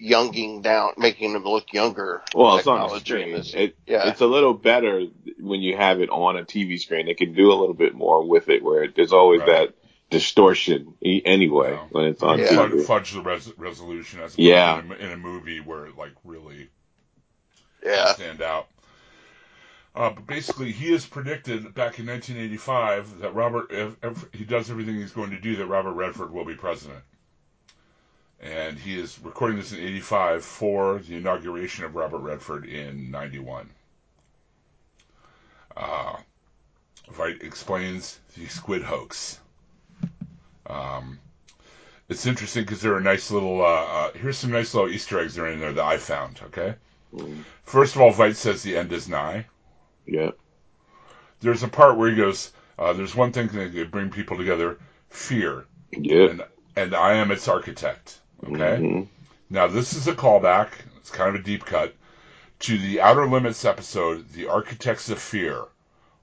younging down, making them look younger. Well, it's on the screen. in. It, Yeah. It's a little better when you have it on a TV screen. They can do a little bit more with it where there's always Right. that distortion e- anyway Yeah. when it's on Yeah. Fudge, TV. fudge the res- resolution as Yeah. in, a, in a movie where it like really Yeah. stand out. Uh, but basically, he has predicted back in 1985 that Robert, if, if he does everything he's going to do, that Robert Redford will be president. And he is recording this in 85 for the inauguration of Robert Redford in 91. Uh, Veidt explains the squid hoax. Um, it's interesting because there are nice little, uh, uh, here's some nice little Easter eggs that are in there that I found, okay? Mm, First of all, Veidt says the end is nigh. Yeah. There's a part where he goes, uh, there's one thing that can bring people together, fear, Yeah. and, and I am its architect, okay? Mhm. Now, this is a callback, it's kind of a deep cut, to the Outer Limits episode, The Architects of Fear.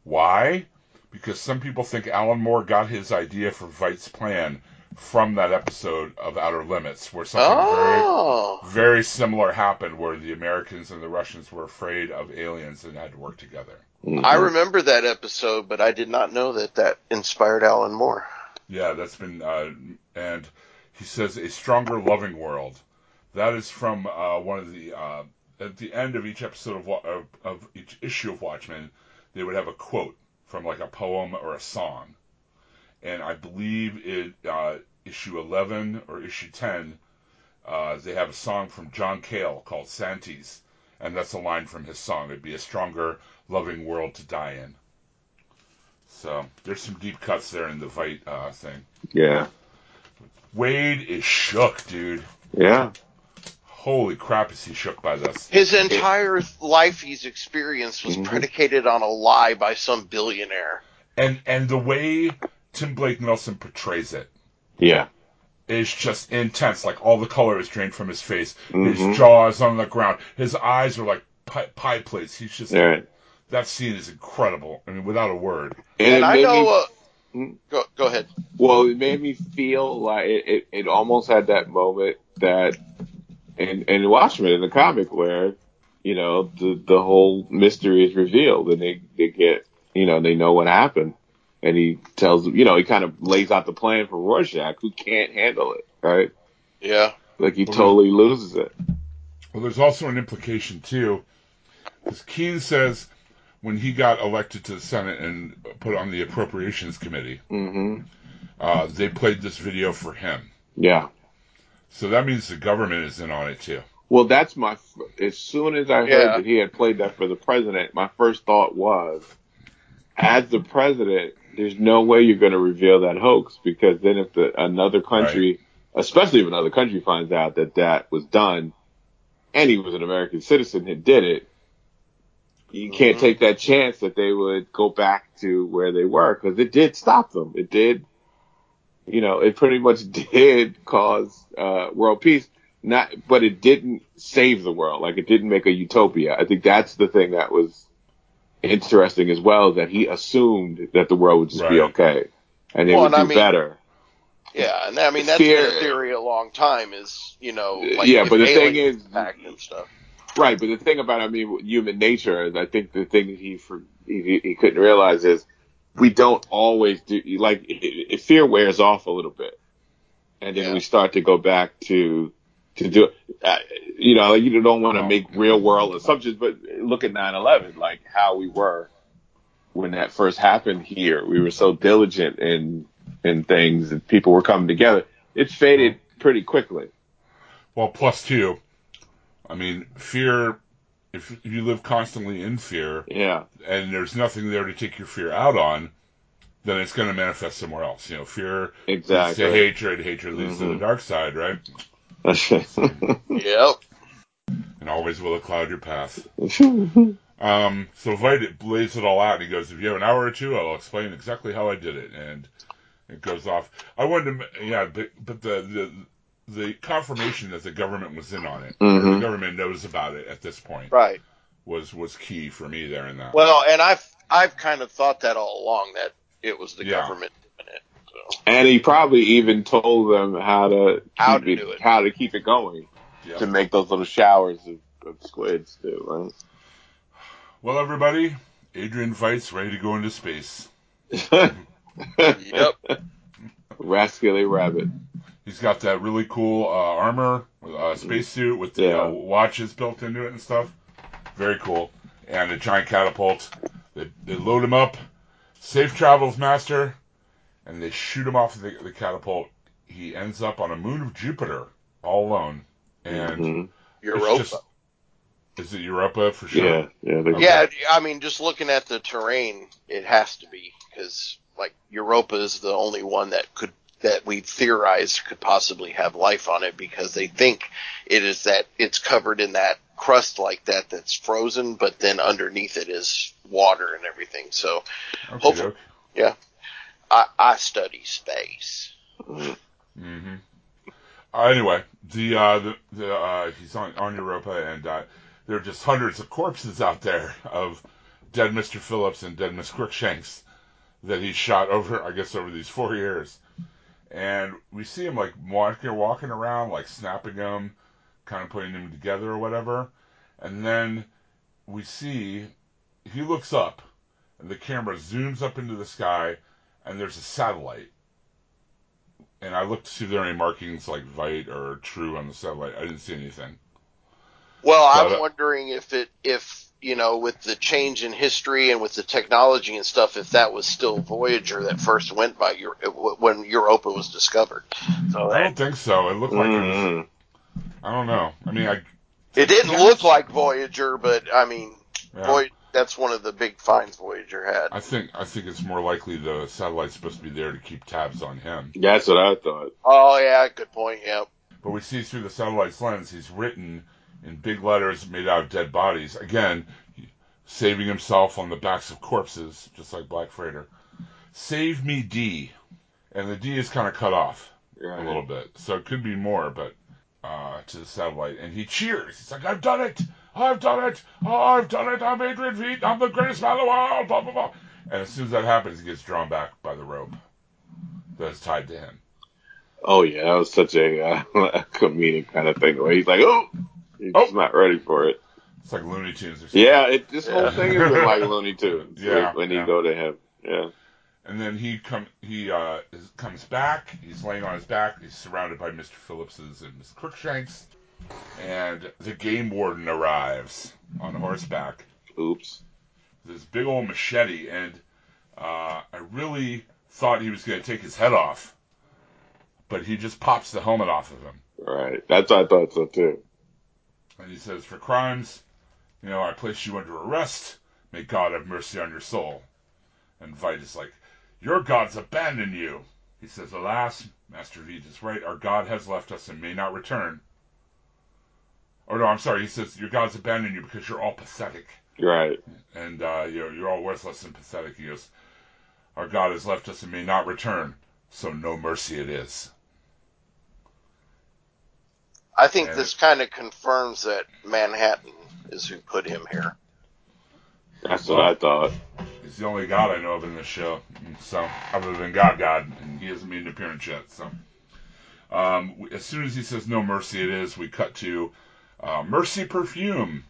Why? Because some people think Alan Moore got his idea for Veidt's plan from that episode of Outer Limits, where something Oh. very, very similar happened, where the Americans and the Russians were afraid of aliens and had to work together. Mhm. I remember that episode, but I did not know that that inspired Alan Moore. Yeah, that's been, uh, and he says a stronger, loving world. That is from uh, one of the uh, at the end of each episode of, of of each issue of Watchmen, they would have a quote from like a poem or a song, and I believe it uh, issue eleven or issue ten, uh, they have a song from John Cale called Sanities, and that's a line from his song. It'd be a stronger, loving world to die in. So there's some deep cuts there in the Veidt uh, thing. Yeah. Wade is shook, dude. Yeah. Holy crap, is he shook by this? His entire life he's experienced was Mhm. predicated on a lie by some billionaire. And and the way Tim Blake Nelson portrays it Yeah. is just intense. Like all the color is drained from his face. Mhm. His jaw is on the ground. His eyes are like pie, pie plates. He's just All right. that scene is incredible. I mean, without a word. And, And I know. me- Uh? Mm-hmm. go go ahead. well, it made me feel like it, it, it almost had that moment that in, in Watchmen in the comic where, you know, the, the whole mystery is revealed and they, they get, you know, they know what happened. And he tells them, you know, he kind of lays out the plan for Rorschach who can't handle it, right? Yeah. Like he Well, totally loses it. Well, there's also an implication too, because Keene says when he got elected to the Senate and put on the Appropriations Committee, hmm uh, they played this video for him. Yeah. So that means the government is in on it too. Well, that's my. As soon as I heard Yeah. that he had played that for the president, my first thought was, as the president, there's no way you're going to reveal that hoax because then if the another country, especially if another country finds out that that was done, and he was an American citizen and did it, you can't Mhm. take that chance that they would go back to where they were because it did stop them. It did, you know, it pretty much did cause uh, world peace. Not, but it didn't save the world. Like it didn't make a utopia. I think that's the thing that was interesting as well. That he assumed that the world would just be okay and they Well, would and do I mean, better. Yeah, and I mean that's Fear- been a theory a long time. Is you know, like Yeah, but the thing is- and stuff. Right, but the thing about I mean human nature is I think the thing that he for, he, he couldn't realize is we don't always do like it, it, fear wears off a little bit, and then Yeah. we start to go back to to do uh, you know like you don't want to Oh. make real world assumptions, but look at 9/11, like how we were when that first happened here. We were so diligent in in things, and people were coming together. It's faded pretty quickly. Well, plus two, I mean, fear. If you live constantly in fear Yeah, and there's nothing there to take your fear out on, then it's going to manifest somewhere else. You know, fear leads to exactly. hatred, hatred leads to the Mhm. dark side, right? Yep. And always will it cloud your path. Um, so Veidt lays it all out, and he goes, "If you have an hour or two, I'll explain exactly how I did it." And it goes off. I wanted to, yeah, but but the the the confirmation that the government was in on it, or the mm-hmm. government knows about it at this point, Right. was was key for me there in that. Well, and I've I've kind of thought that all along that it was the Yeah. government doing it. So And he probably even told them how to How to it, do it. how to keep it going Yeah. to make those little showers of, of squids too, right? Well, everybody, Adrian Veidt's ready to go into space. Yep. Rascally rabbit. He's got that really cool uh, armor, uh, spacesuit with the Yeah. uh, watches built into it and stuff. Very cool. And a giant catapult. They, they load him up. Safe travels, master. And they shoot him off the, the catapult. He ends up on a moon of Jupiter, all alone. And Mhm. Europa. just- is it Europa for sure? Yeah, yeah, Okay. Yeah, I mean, just looking at the terrain, it has to be because like Europa is the only one that could that we theorized could possibly have life on it because they think it is that it's covered in that crust like that that's frozen, but then underneath it is water and everything. So Okay, Hopefully- I, I study space. hmm Uh, anyway, the uh, the, the uh, he's on on Europa, and uh, there are just hundreds of corpses out there of dead Mr. Phillips and dead Miss Crookshanks that he shot over, I guess, over these four years. And we see him like walking walking around, like snapping them, kind of putting them together or whatever. And then we see he looks up, and the camera zooms up into the sky, and there's a satellite and I looked to see if there are any markings like Veidt or Trieu on the satellite. I didn't see anything. Well, I'm uh, wondering if it if you know with the change in history and with the technology and stuff, if that was still Voyager that first went by your when Europa was discovered. So I don't think so. It looked like it was. Mhm. I don't know. I mean, I. it didn't Yeah. look like Voyager, but I mean, Yeah, Voy- that's one of the big finds Voyager had. I think I think it's more likely the satellite's supposed to be there to keep tabs on him. That's what I thought. Oh yeah, good point. Yeah, But we see through the satellite's lens, he's written in big letters made out of dead bodies. Again, saving himself on the backs of corpses, just like Black Freighter. Save me, D. And the D is kind of cut off. a little bit. So it could be more, but uh, to the satellite. And he cheers. He's like, I've done it! I've done it. Oh, I've done it. I'm Adrian Veidt. I'm the greatest man in the world. Blah blah blah. And as soon as that happens, he gets drawn back by the rope that's tied to him. Oh yeah, that was such a, uh, a comedic kind of thing where he's like, oh, he's Oh. not ready for it. It's like Looney Tunes or something. Yeah, it, this whole thing has been like Looney Tunes. Yeah, like, when yeah. you go to him. Yeah. And then he come he uh is, comes back. He's laying on his back. He's surrounded by Mr. Phillipses and Miss Crookshanks. And the game warden arrives on horseback. Oops. This big old machete, and uh, I really thought he was going to take his head off, but he just pops the helmet off of him. Right. That's what I thought so too. And he says, For crimes, you know, I place you under arrest. May God have mercy on your soul. And Veidt is like, Your gods abandon you. He says, Alas, Master Veidt is right. Our God has left us and may not return. Oh, no, I'm sorry. He says, Your gods abandon you because you're all pathetic. Right. And uh, you're, you're all worthless and pathetic. He goes, Our God has left us and may not return. So no mercy it is. I think Yeah. this kind of confirms that Manhattan is who put him here. That's what I thought. He's the only God I know of in this show. So, other than God, God, and he hasn't made an appearance yet. So, um, as soon as he says "No mercy," it is. We cut to uh, Mercy Perfume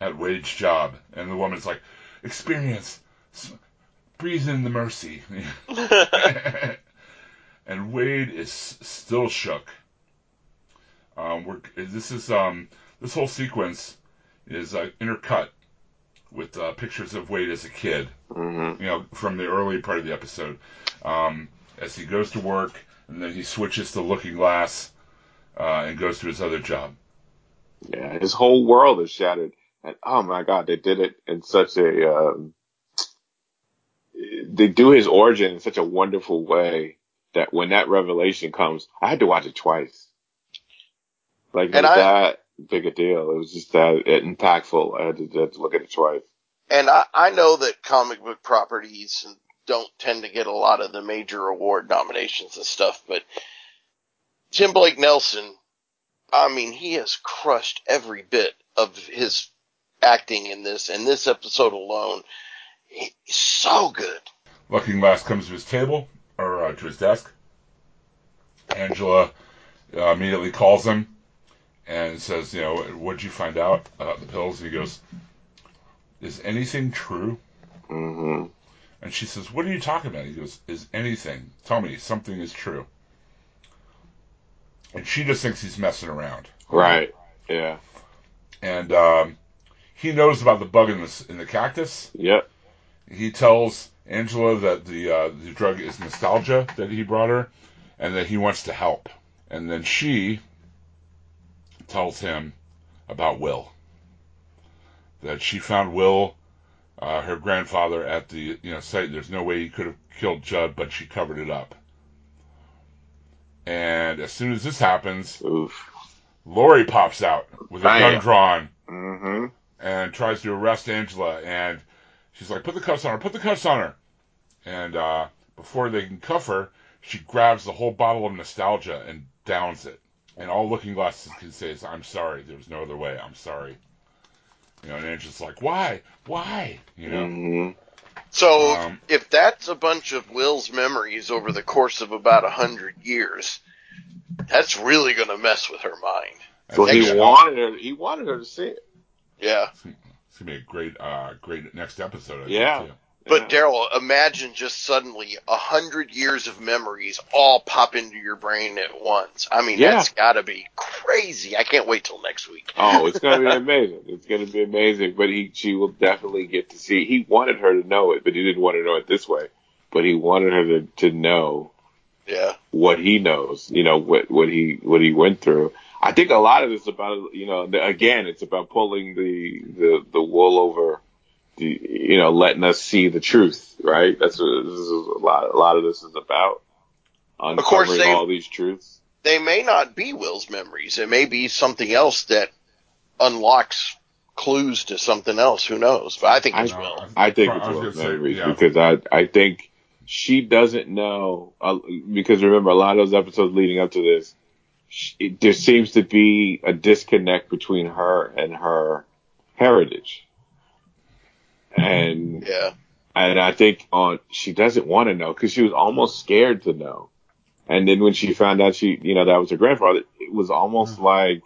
at Wade's job, and the woman's like, "Experience, s- breathe in the mercy." and Wade is still shook. Um, we're, this is um, this whole sequence is uh, intercut with uh, pictures of Wade as a kid hmm you know, from the early part of the episode, um, as he goes to work and then he switches to Looking Glass uh, and goes to his other job. Yeah, his whole world is shattered. And oh my god, they did it in such a um, they do his origin in such a wonderful way that when that revelation comes, I had to watch it twice. Like it was I- that big a deal. It was just that impactful. I had to, had to look at it twice. And I, I know that comic book properties don't tend to get a lot of the major award nominations and stuff, but Tim Blake Nelson, I mean, he has crushed every bit of his acting in this, and this episode alone, he's so good. Looking Glass comes to his table or uh, to his desk. Angela uh, immediately calls him and says, "You know, what'd you find out about the pills?" And he goes, "Is anything true?" hmm And she says, What are you talking about? He goes, Is anything? Tell me something is true. And she just thinks he's messing around. Right. Yeah. And um, he knows about the bug in the, in the cactus. Yep. He tells Angela that the, uh, the drug is nostalgia that he brought her and that he wants to help. And then she tells him about Will. That she found Will, uh, her grandfather, at the you know site. There's no way he could have killed Judd, but she covered it up. And as soon as this happens, Oof. Laurie pops out with a gun drawn hmm and tries to arrest Angela. And she's like, "Put the cuffs on her! Put the cuffs on her!" And uh, before they can cuff her, she grabs the whole bottle of nostalgia and downs it. And all Looking Glasses can say is, "I'm sorry. There was no other way. I'm sorry." You know, and Angela's like, "Why? Why?" You know. hmm So Um, if that's a bunch of Will's memories over the course of about a hundred years, that's really going to mess with her mind. So he Next- wanted her. He wanted her to see it. Yeah. It's gonna be a great, uh, great next episode. I Yeah. Think, too. But Yeah. Daryl, imagine just suddenly a hundred years of memories all pop into your brain at once. I mean, Yeah. that's got to be crazy. I can't wait till next week. Oh, it's gonna be amazing. It's gonna be amazing. But he, she will definitely get to see. He wanted her to know it, but he didn't want to know it this way. But he wanted her to, to know Yeah. what he knows. You know what what he what he went through. I think a lot of this is about you know again it's about pulling the the the wool over you know letting us see the truth. Right. That's what this is a lot. A lot of this is about course, uncovering they- all these truths. They may not be Will's memories. It may be something else that unlocks clues to something else. Who knows? But I think it's No, Will. I think it's was Will's gonna say, memories yeah. because I I think she doesn't know uh, because remember a lot of those episodes leading up to this, she, there seems to be a disconnect between her and her heritage. And Yeah. and I think on she doesn't want to know because she was almost scared to know. And then when she found out she, you know, that was her grandfather, it was almost hmm. like,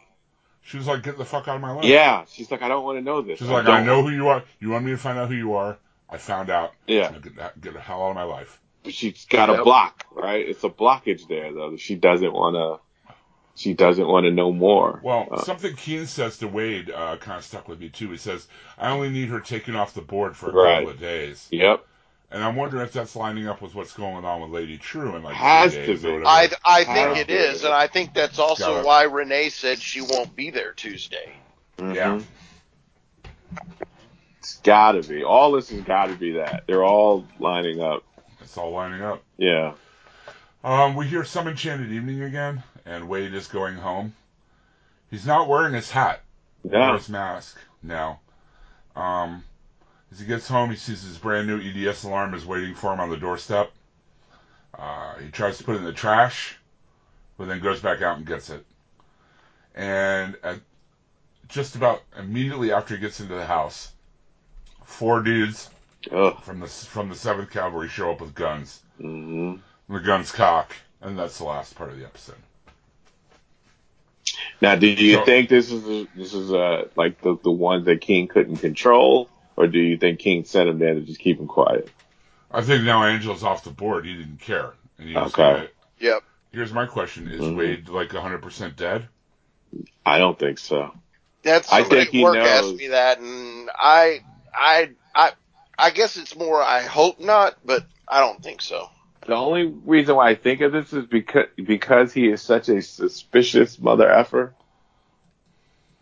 She was like, "Get the fuck out of my life." yeah, she's like, I don't want to know this. She's like, don't "I know who you are. You want me to find out who you are? I found out. Yeah. Now Get, that- get the hell out of my life." But she's got a block, right? It's a blockage there though. She doesn't want to. She doesn't want to know more. Well, Uh, something Keene says to Wade uh, kind of stuck with me too. He says, "I only need her taken off the board for a Right. couple of days," Yep. and I'm wondering if that's lining up with what's going on with Lady True and like Has to days be. I I think How it and I think that's also Got it. why Renee said she won't be there Tuesday. Yeah. Mhm. It's gotta be. All this has gotta be that. They're all lining up. It's all lining up. Yeah. Um, we hear some enchanted evening again, and Wade is going home. He's not wearing his hat or his mask now. Um, as he gets home, he sees his brand new EDS alarm is waiting for him on the doorstep. Uh, he tries to put it in the trash, but then goes back out and gets it. And at just about immediately after he gets into the house, four dudes Ugh. from the from the Seventh Cavalry show up with guns. hmm The guns cock, and that's the last part of the episode. Now, do you So- think this is this is uh like the the ones that King couldn't control, or do you think King sent him there to just keep him quiet? I think now Angel's off the board. He didn't care. And he was Okay. gonna- Yep. here's my question: Is Mhm. Wade like 100% dead? I don't think so. That's I think he work knows. asked me that, and I I I I guess it's more I hope not, but I don't think so. The only reason why I think of this is because because he is such a suspicious mother effer.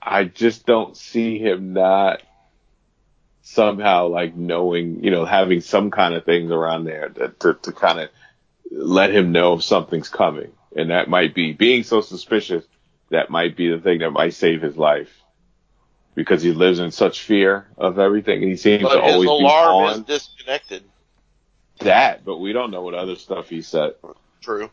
I just don't see him not somehow like knowing, you know, having some kind of things around there that to, to kind of let him know if something's coming. And that might be being so suspicious. That might be the thing that might save his life because he lives in such fear of everything. And he seems to But his always be alarm is on disconnected. That, but we don't know what other stuff he set. True.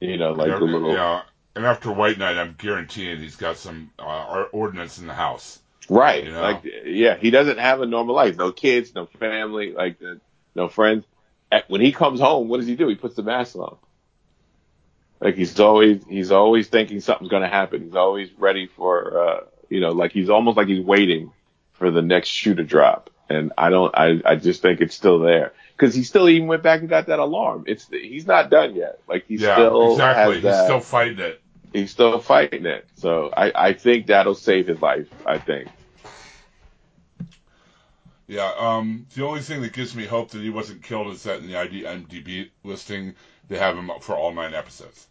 You know, like yeah, the little yeah. And after White Night, I'm guaranteeing he's got some uh, ordinance in the house. right. You know? Like yeah, he doesn't have a normal life. No kids, no family, like uh, no friends. At- When he comes home, what does he do? He puts the mask on. Like he's always he's always thinking something's going to happen. He's always ready for uh you know, like he's almost like he's waiting for the next shoe to drop. And I don't I I just think it's still there. Cuz he still even went back and got that alarm. It's he's not done yet. Like he yeah, still exactly. has that. He's still fighting it. he's still fighting it. So I, I think that'll save his life. I think. Yeah. Um. The only thing that gives me hope that he wasn't killed is that in the IMDb listing they have him up for all nine episodes.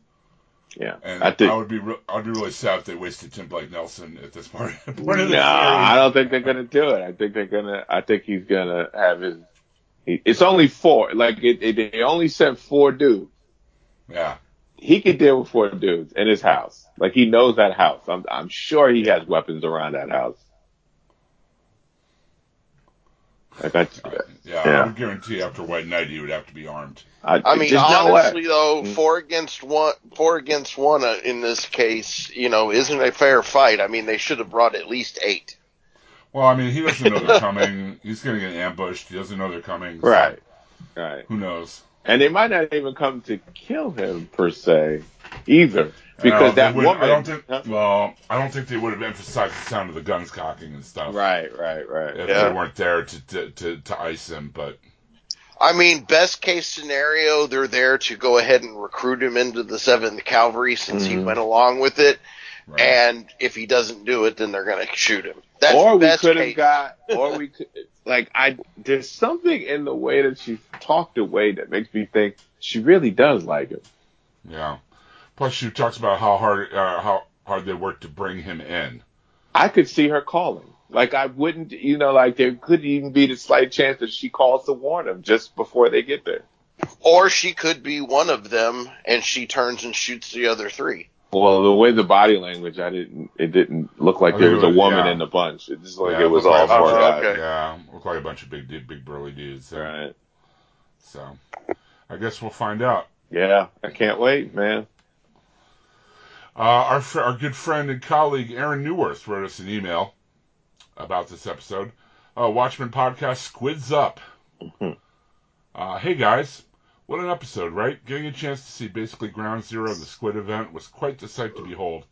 Yeah. And I think, I, would be re- I'd be really sad if they wasted Tim Blake Nelson at this point. point No, I don't think they're gonna do it. I think they're gonna. I think he's gonna have his. He, it's only four. Like it, it, they only sent four dudes. Yeah. He could deal with four dudes in his house. Like he knows that house. I'm, I'm sure he has weapons around that house. Like I, Yeah, Yeah. I would guarantee after White Night he would have to be armed. I, I mean, there's no honestly, though, Mm. four against one, four against one uh, in this case, you know, isn't a fair fight. I mean, they should have brought at least eight. Well, I mean, he doesn't know they're coming. He's going to get ambushed. He doesn't know they're coming. so Right. Right. Who knows? And they might not even come to kill him per se, either, Uh, because they that wouldn't- woman. I don't think. Huh? Well, I don't think they would have emphasized the sound of the guns cocking and stuff. Right, right, right. If Yeah. they weren't there to, to to to ice him, but I mean, best case scenario, they're there to go ahead and recruit him into the Seventh Cavalry since he Mhm. went along with it. right. And if he doesn't do it, then they're going to shoot him. That's or we could have got, or we could, like, I, there's something in the way that she talked away that makes me think she really does like him. yeah. Plus, she talks about how hard uh, how hard they worked to bring him in. I could see her calling. Like, I wouldn't, you know, like, there could even be the slight chance that she calls to warn him just before they get there. Or she could be one of them, and she turns and shoots the other three. Well, the way the body language, I didn't, it didn't look like I there was a woman yeah. in the bunch. It just like Yeah, it was all like a four guys. of- okay. Yeah, look like a bunch of big big burly dudes. So, Right. so I guess we'll find out. Yeah, I can't wait, man. Uh, our fr- our good friend and colleague Aaron Newworth wrote us an email about this episode. Uh, Watchmen podcast Squids Up. Mhm. Uh, hey guys, what an episode, right? Getting a chance to see basically ground zero of the Squid event was quite the sight to behold.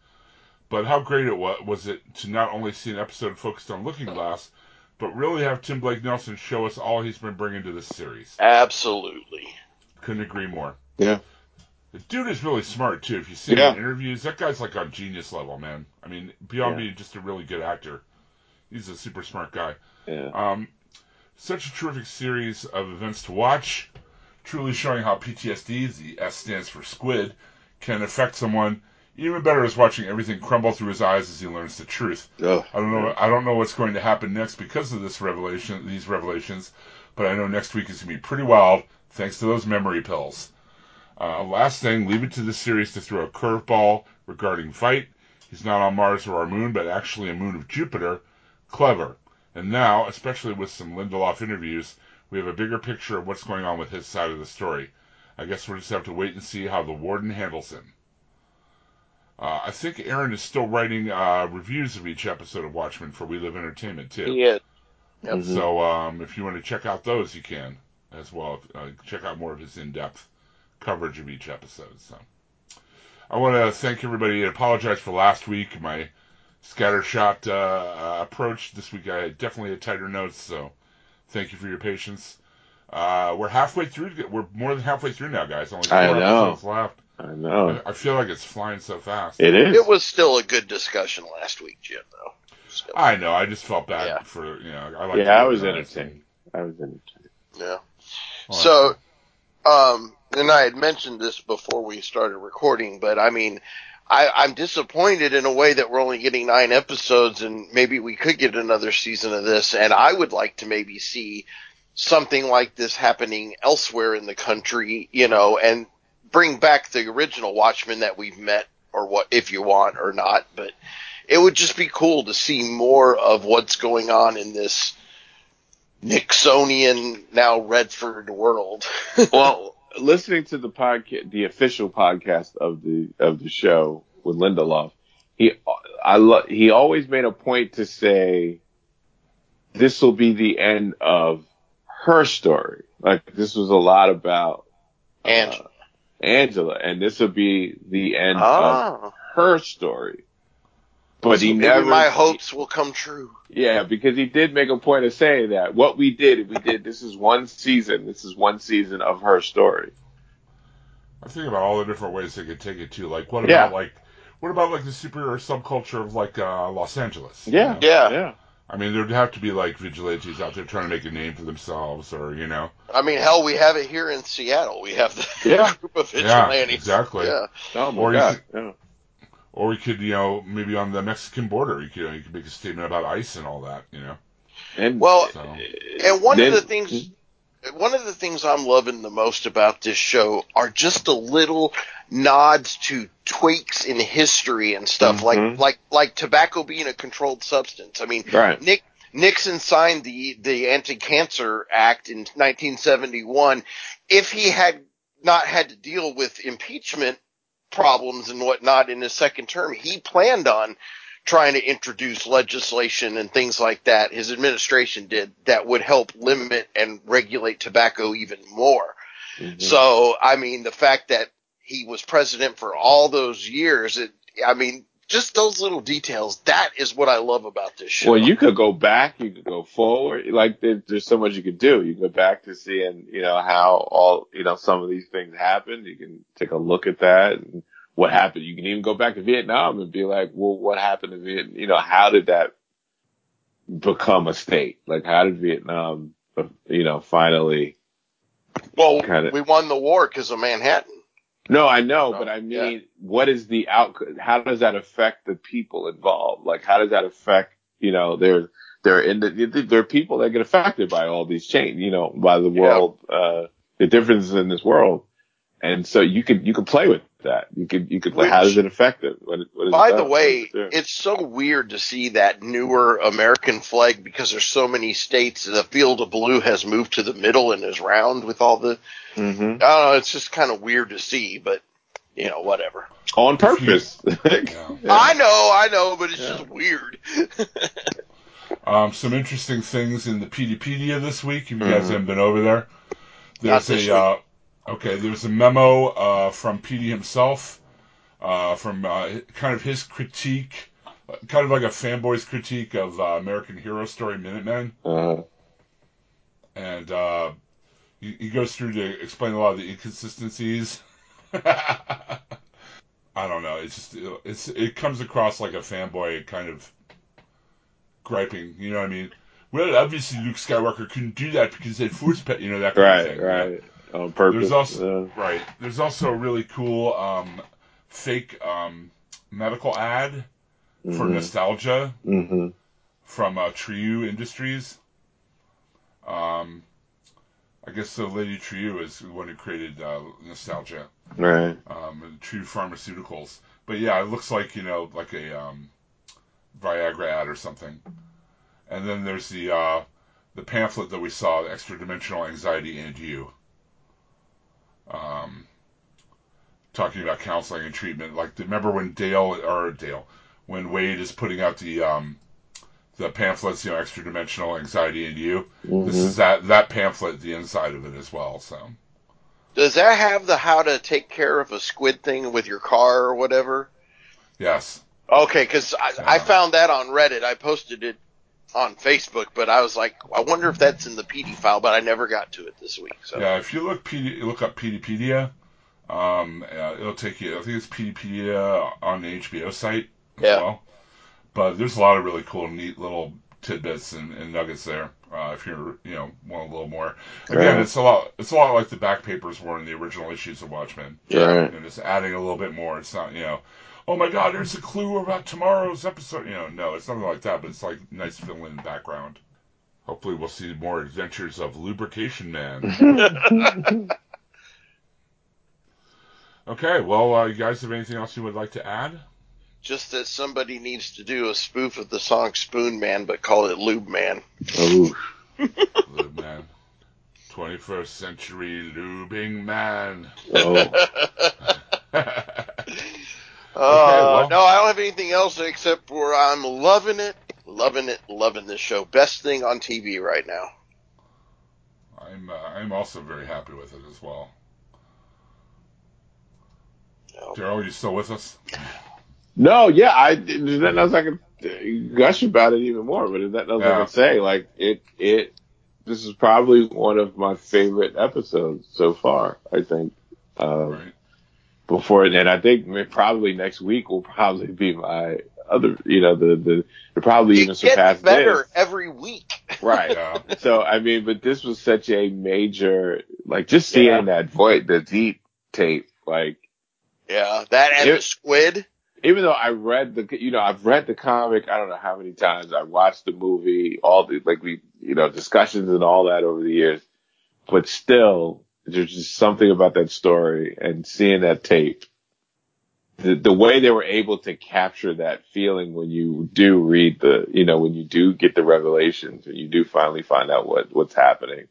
But how great it was, was it to not only see an episode focused on Looking Glass, but really have Tim Blake Nelson show us all he's been bringing to this series. Absolutely. Couldn't agree more. Yeah. The dude is really smart too. If you see him in interviews, that guy's like on genius level, man. I mean, beyond Yeah. being just a really good actor, he's a super smart guy. Yeah. Um, such a terrific series of events to watch, truly showing how PTSD, the S stands for squid, can affect someone. Even better is watching everything crumble through his eyes as he learns the truth. Ugh. I don't know. I don't know what's going to happen next because of this revelation, these revelations, but I know next week is going to be pretty wild thanks to those memory pills. Uh, last thing, leave it to the series to throw a curveball regarding Veidt. He's not on Mars or our moon, but actually a moon of Jupiter. Clever. And now, especially with some Lindelof interviews, we have a bigger picture of what's going on with his side of the story. I guess we'll just have to wait and see how the warden handles him. Uh, I think Aaron is still writing uh, reviews of each episode of Watchmen for We Live Entertainment too. Yeah. Yep. Mhm. So um, if you want to check out those, you can as well. Uh, check out more of his in-depth coverage of each episode. So I want to thank everybody and apologize for last week. My scattershot uh, uh, approach this week. I definitely had tighter notes, so thank you for your patience. Uh, we're halfway through. We're more than halfway through now, guys. Only four I know. episodes left. I know. I, I feel like it's flying so fast. It is. It was still a good discussion last week, Jim, though. So, I know. I just felt bad Yeah. for you know. I like Yeah, I was organize entertained. I was entertained. yeah. and- So, um, and I had mentioned this before we started recording, but I mean, I, I'm disappointed in a way that we're only getting nine episodes and maybe we could get another season of this. And I would like to maybe see something like this happening elsewhere in the country, you know, and bring back the original Watchmen that we've met or what, if you want or not. But it would just be cool to see more of what's going on in this Nixonian, now Redford world. well, listening to the podcast, the official podcast of the of the show with Lindelof, he I lo- he always made a point to say this will be the end of her story. Like this was a lot about uh, Angela. Angela, and this will be the end of Ah, her story. But so he maybe never. my hopes will come true. Yeah, because he did make a point of saying that what we did, we did. This is one season. This is one season of her story. I think about all the different ways they could take it too. Like, what Yeah. about like, what about like the superhero subculture of like uh, Los Angeles? you Yeah, know? Yeah. yeah. I mean, there'd have to be like vigilantes out there trying to make a name for themselves, or you know. I mean, hell, we have it here in Seattle. We have the Yeah. group of Yeah, vigilantes. exactly. Yeah. Oh my Or you god. Yeah. Or we could, you know, maybe on the Mexican border, you could, you, know, you could make a statement about ICE and all that, you know. And Well, So and one then- of the things, one of the things I'm loving the most about this show are just the little nods to tweaks in history and stuff, Mhm. like like like tobacco being a controlled substance. I mean, right. Nick Nixon signed the the Anti-Cancer Act in 1971. If he had not had to deal with impeachment problems and whatnot in his second term, he planned on trying to introduce legislation and things like that. His administration did that would help limit and regulate tobacco even more. Mhm. So, I mean, the fact that he was president for all those years, it, I mean, just those little details. That is what I love about this show. Well, you could go back, you could go forward. Like there, there's so much you could do. You can go back to seeing, you know, how all, you know, some of these things happened. You can take a look at that and what happened. You can even go back to Vietnam and be like, well, what happened to Vietnam? You know, how did that become a state? Like, how did Vietnam, you know, finally? well, kinda- we won the war because of Manhattan. No, I know, Oh, but I yeah. mean, what is the outcome? How does that affect the people involved? Like, how does that affect, you know, there, there in the, there are people that get affected by all these change, you know, by the Yeah. world, uh, the differences in this world. And so you could, you could play with that. You could, you could, Which- how does it affect it? What, what is By it the way, What does it do? it's so weird to see that newer American flag because there's so many states. The field of blue has moved to the middle and is round with all the. Mhm. I don't know. It's just kind of weird to see, but you know, whatever. on purpose. Yeah. I know, I know, but it's Yeah. just weird. Um, some interesting things in the Peteypedia this week. If you guys Mhm. haven't been over there, Not there's this a uh, okay. There's a memo uh, from Petey himself, uh, from uh, kind of his critique, kind of like a fanboy's critique of uh, American Hero Story Minutemen, Uh, and uh, he, he goes through to explain a lot of the inconsistencies. I don't know. It's just it's it comes across like a fanboy kind of griping. You know what I mean? Well, obviously Luke Skywalker couldn't do that because they force pet. You know that kind of right, thing. you know? right. On purpose. There's also uh, right. There's also a really cool um, fake um, medical ad for mhm, nostalgia mhm. from uh, Trieu Industries. Um, I guess the lady Trieu is the one who created uh, nostalgia. Right. um, Trieu Pharmaceuticals. But yeah, it looks like you know like a um, Viagra ad or something. And then there's the uh, the pamphlet that we saw, Extra Dimensional Anxiety and You. Um, talking about counseling and treatment. Like remember when Dale or Dale, when Wade is putting out the um, the pamphlets, you know, Extra Dimensional Anxiety and You. This Mhm. is that that pamphlet, the inside of it as well. So. Does that have the how to take care of a squid thing with your car or whatever? Yes. Okay, because I, I found that on Reddit. I posted it on Facebook, but I was like, I wonder if that's in the Petey file, but I never got to it this week. So Yeah, if you look Petey, look up Peteypedia, um, uh, it'll take you. I think it's Peteypedia on the HBO site as Yeah. well. But there's a lot of really cool, neat little tidbits and, and nuggets there. Uh, if you're, you know, want a little more. Again, Right. it's a lot. It's a lot like the back papers were in the original issues of Watchmen. Right. And it's adding a little bit more. It's not, you know, oh my God, there's a clue about tomorrow's episode. You know, no, it's nothing like that. But it's like nice fill in background. Hopefully, we'll see more adventures of Lubrication Man. Okay, well, uh, you guys have anything else you would like to add? just that somebody needs to do a spoof of the song Spoon Man, but call it Lube Man. Ooh. Lube man. 21st century lubing man. Oh. Uh, well. no, I don't have anything else except for I'm loving it, loving it, loving this show. Best thing on TV right now. I'm uh, I'm also very happy with it as well. No. Daryl, you still with us? No, yeah, I there's nothing else I can gush about it even more, but there's nothing else I can say. Like it, it. This is probably one of my favorite episodes so far. I think. Um, Right. Before and I think probably next week will probably be my other. You know, the the it probably even It surpass better this. every week. Right. So I mean, but this was such a major, like just seeing Yeah. that void the deep tape, like Yeah, that and It- the squid. even though I read the, you know, I've read the comic, I don't know how many times I watched the movie, all the, like we, you know, discussions and all that over the years, but still, there's just something about that story and seeing that tape. The, the way they were able to capture that feeling when you do read the, you know, when you do get the revelations and you do finally find out what, what's happening.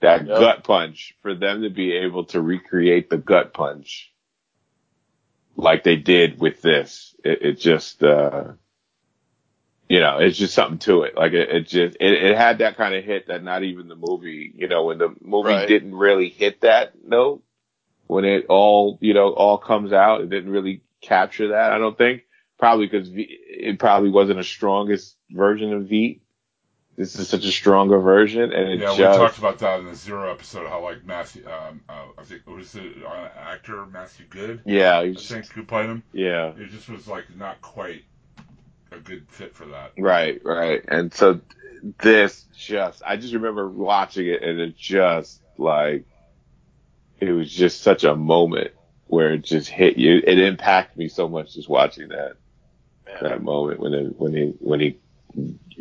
That Yep. gut punch for them to be able to recreate the gut punch like they did with this. It, it just, uh, you know, it's just something to it. Like it, it just, it, it had that kind of hit that not even the movie, you know, when the movie Right. didn't really hit that note, when it all, you know, all comes out, it didn't really capture that. I don't think probably because it probably wasn't a strongest version of Veidt. This is such a stronger version and it just. Yeah, we talked about that in the Zero episode, how like Matthew, um, uh, I think, was it uh, actor Matthew Goode? yeah, he I think who played him? yeah. It just was like not quite a good fit for that. Right, right. And so this just, I just remember watching it and it just like, it was just such a moment where it just hit you. It impacted me so much just watching that, that moment when it, when he, when he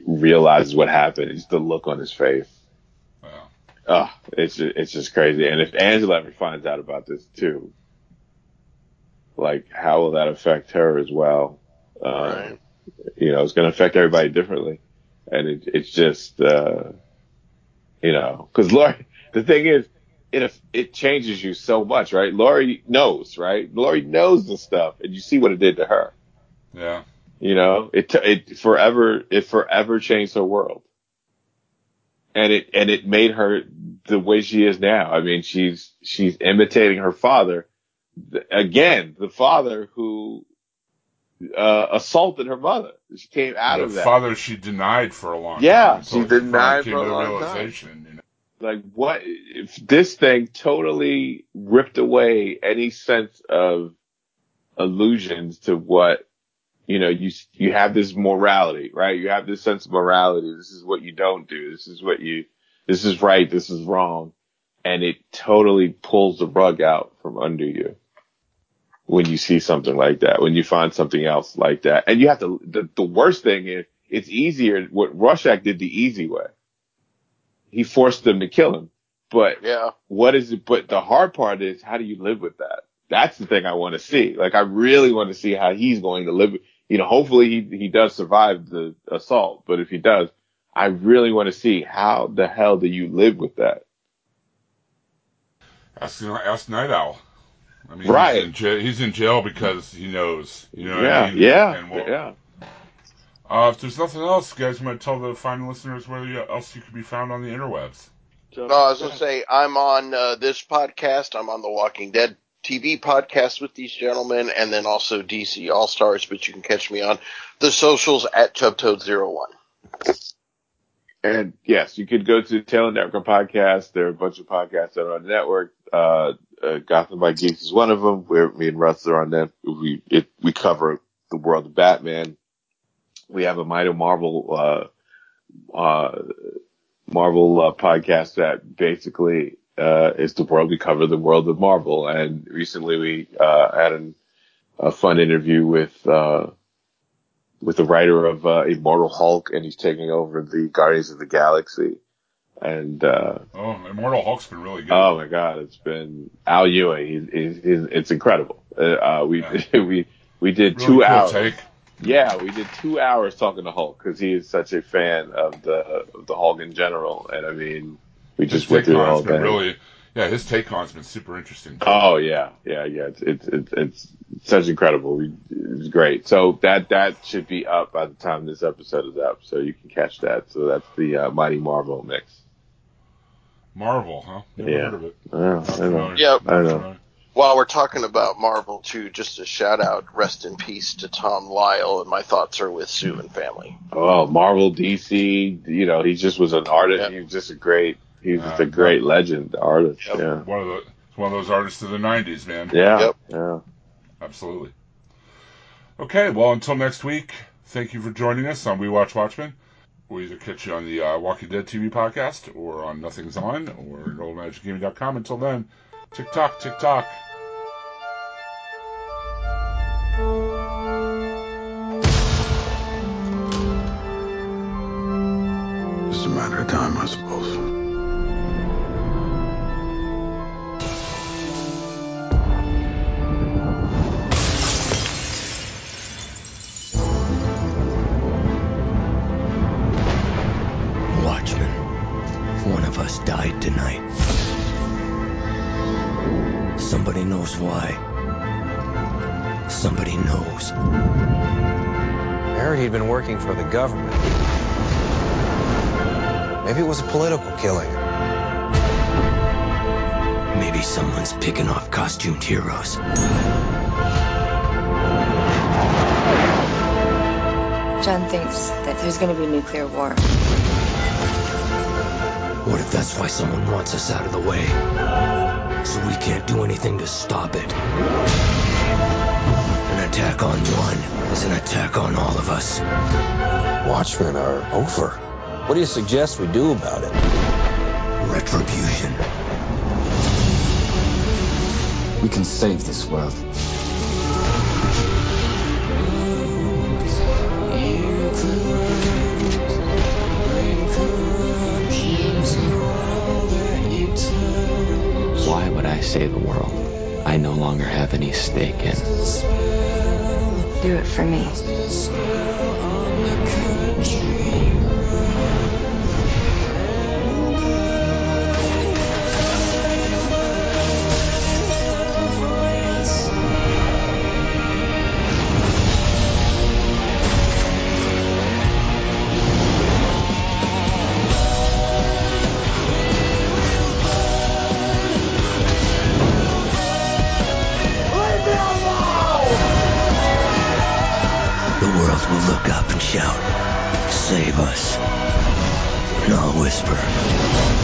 realizes what happened. Just the look on his face. Yeah. Oh, it's just, it's just crazy. And if Angela ever finds out about this too, like how will that affect her as well? Um, Right. You know, it's going to affect everybody differently. And it, it's just, uh, you know, cause Laurie, the thing is, it, it changes you so much, right? Laurie knows, right? Laurie knows the stuff and you see what it did to her. Yeah. You know, it it forever it forever changed her world, and it and it made her the way she is now. I mean, she's she's imitating her father again, the father who uh, assaulted her mother. She came out the of that. father she denied for a long Yeah, time. Yeah, she denied finally for a to the long time. You know? like what if this thing totally ripped away any sense of illusions to what you know you you have this morality right you have this sense of morality this is what you don't do this is what you this is right this is wrong and it totally pulls the rug out from under you when you see something like that when you find something else like that and you have to the, the worst thing is it's easier what Rorschach did the easy way he forced them to kill him but Yeah. what is it? But the hard part is how do you live with that? That's the thing I want to see. Like I really want to see how he's going to live. You know, hopefully he he does survive the assault, but if he does, I really want to see how the hell do you live with that? Ask, you ask Nite Owl. I mean, Right. He's in, jail, he's in jail because he knows. You know what yeah, I mean? yeah, And what- yeah. Uh, if there's nothing else, guys, want to tell the fine listeners where else you could be found on the interwebs. No, I was gonna say I'm on uh, this podcast. I'm on the Walking Dead TV podcast with these gentlemen, and then also DC All Stars. But you can catch me on the socials at ChubToad01. And yes, you could go to Taylor Network podcast. There are a bunch of podcasts that are on the network. Uh, uh, Gotham by Geeks is one of them. Where me and Russ are on them. We it, we cover the world of Batman. We have a Mighty Marvel uh, uh, Marvel uh, podcast that basically uh, is the world we cover the world of Marvel. And recently we uh, had an, a fun interview with uh, with the writer of uh, Immortal Hulk, and he's taking over the Guardians of the Galaxy. And uh, Oh, Immortal Hulk's been really good. oh my God, it's been Al Ewing. He's, he's, he's it's incredible. Uh, uh, we Yeah. we we did really two cool hours. take. Yeah, we did two hours talking to Hulk because he is such a fan of the of the Hulk in general, and I mean, we His just went through whole been really, yeah, his take on's been super interesting. Oh yeah, yeah, yeah. It's it's it's, it's such incredible. We, it's great. So that that should be up by the time this episode is up, so you can catch that. So that's the uh, Mighty Marvel mix. Marvel, huh? Never Yeah. heard of it. I know, Not I know. familiar. Yep. Not I know. While we're talking about Marvel, too, just a shout out, rest in peace to Tom Lyle, and my thoughts are with Sue and family. Oh, Marvel, DC. You know, he just was an artist. Yep. He was just a great. He was just Uh, a great legend, artist. Yep. Yeah, One of the one of those artists of the '90s, man. yeah, Yep. yeah. Absolutely. Okay, well, until next week, thank you for joining us on We Watch Watchmen. We'll either catch you on the uh, Walking Dead TV podcast or on Nothing's On or at oldmagicgaming.com. Until then, tick tock, tick tock. A matter of time, I suppose. Knows why. Somebody knows. I heard he'd been working for the government. Maybe it was a political killing. Maybe someone's picking off costumed heroes. John thinks that there's going to be nuclear war. What if that's why someone wants us out of the way? So we can't do anything to stop it. An attack on one is an attack on all of us. Watchmen are over. What do you suggest we do about it? Retribution. We can save this world. Save a world I no longer have any stake in? Do it for me. Us. I'll whisper.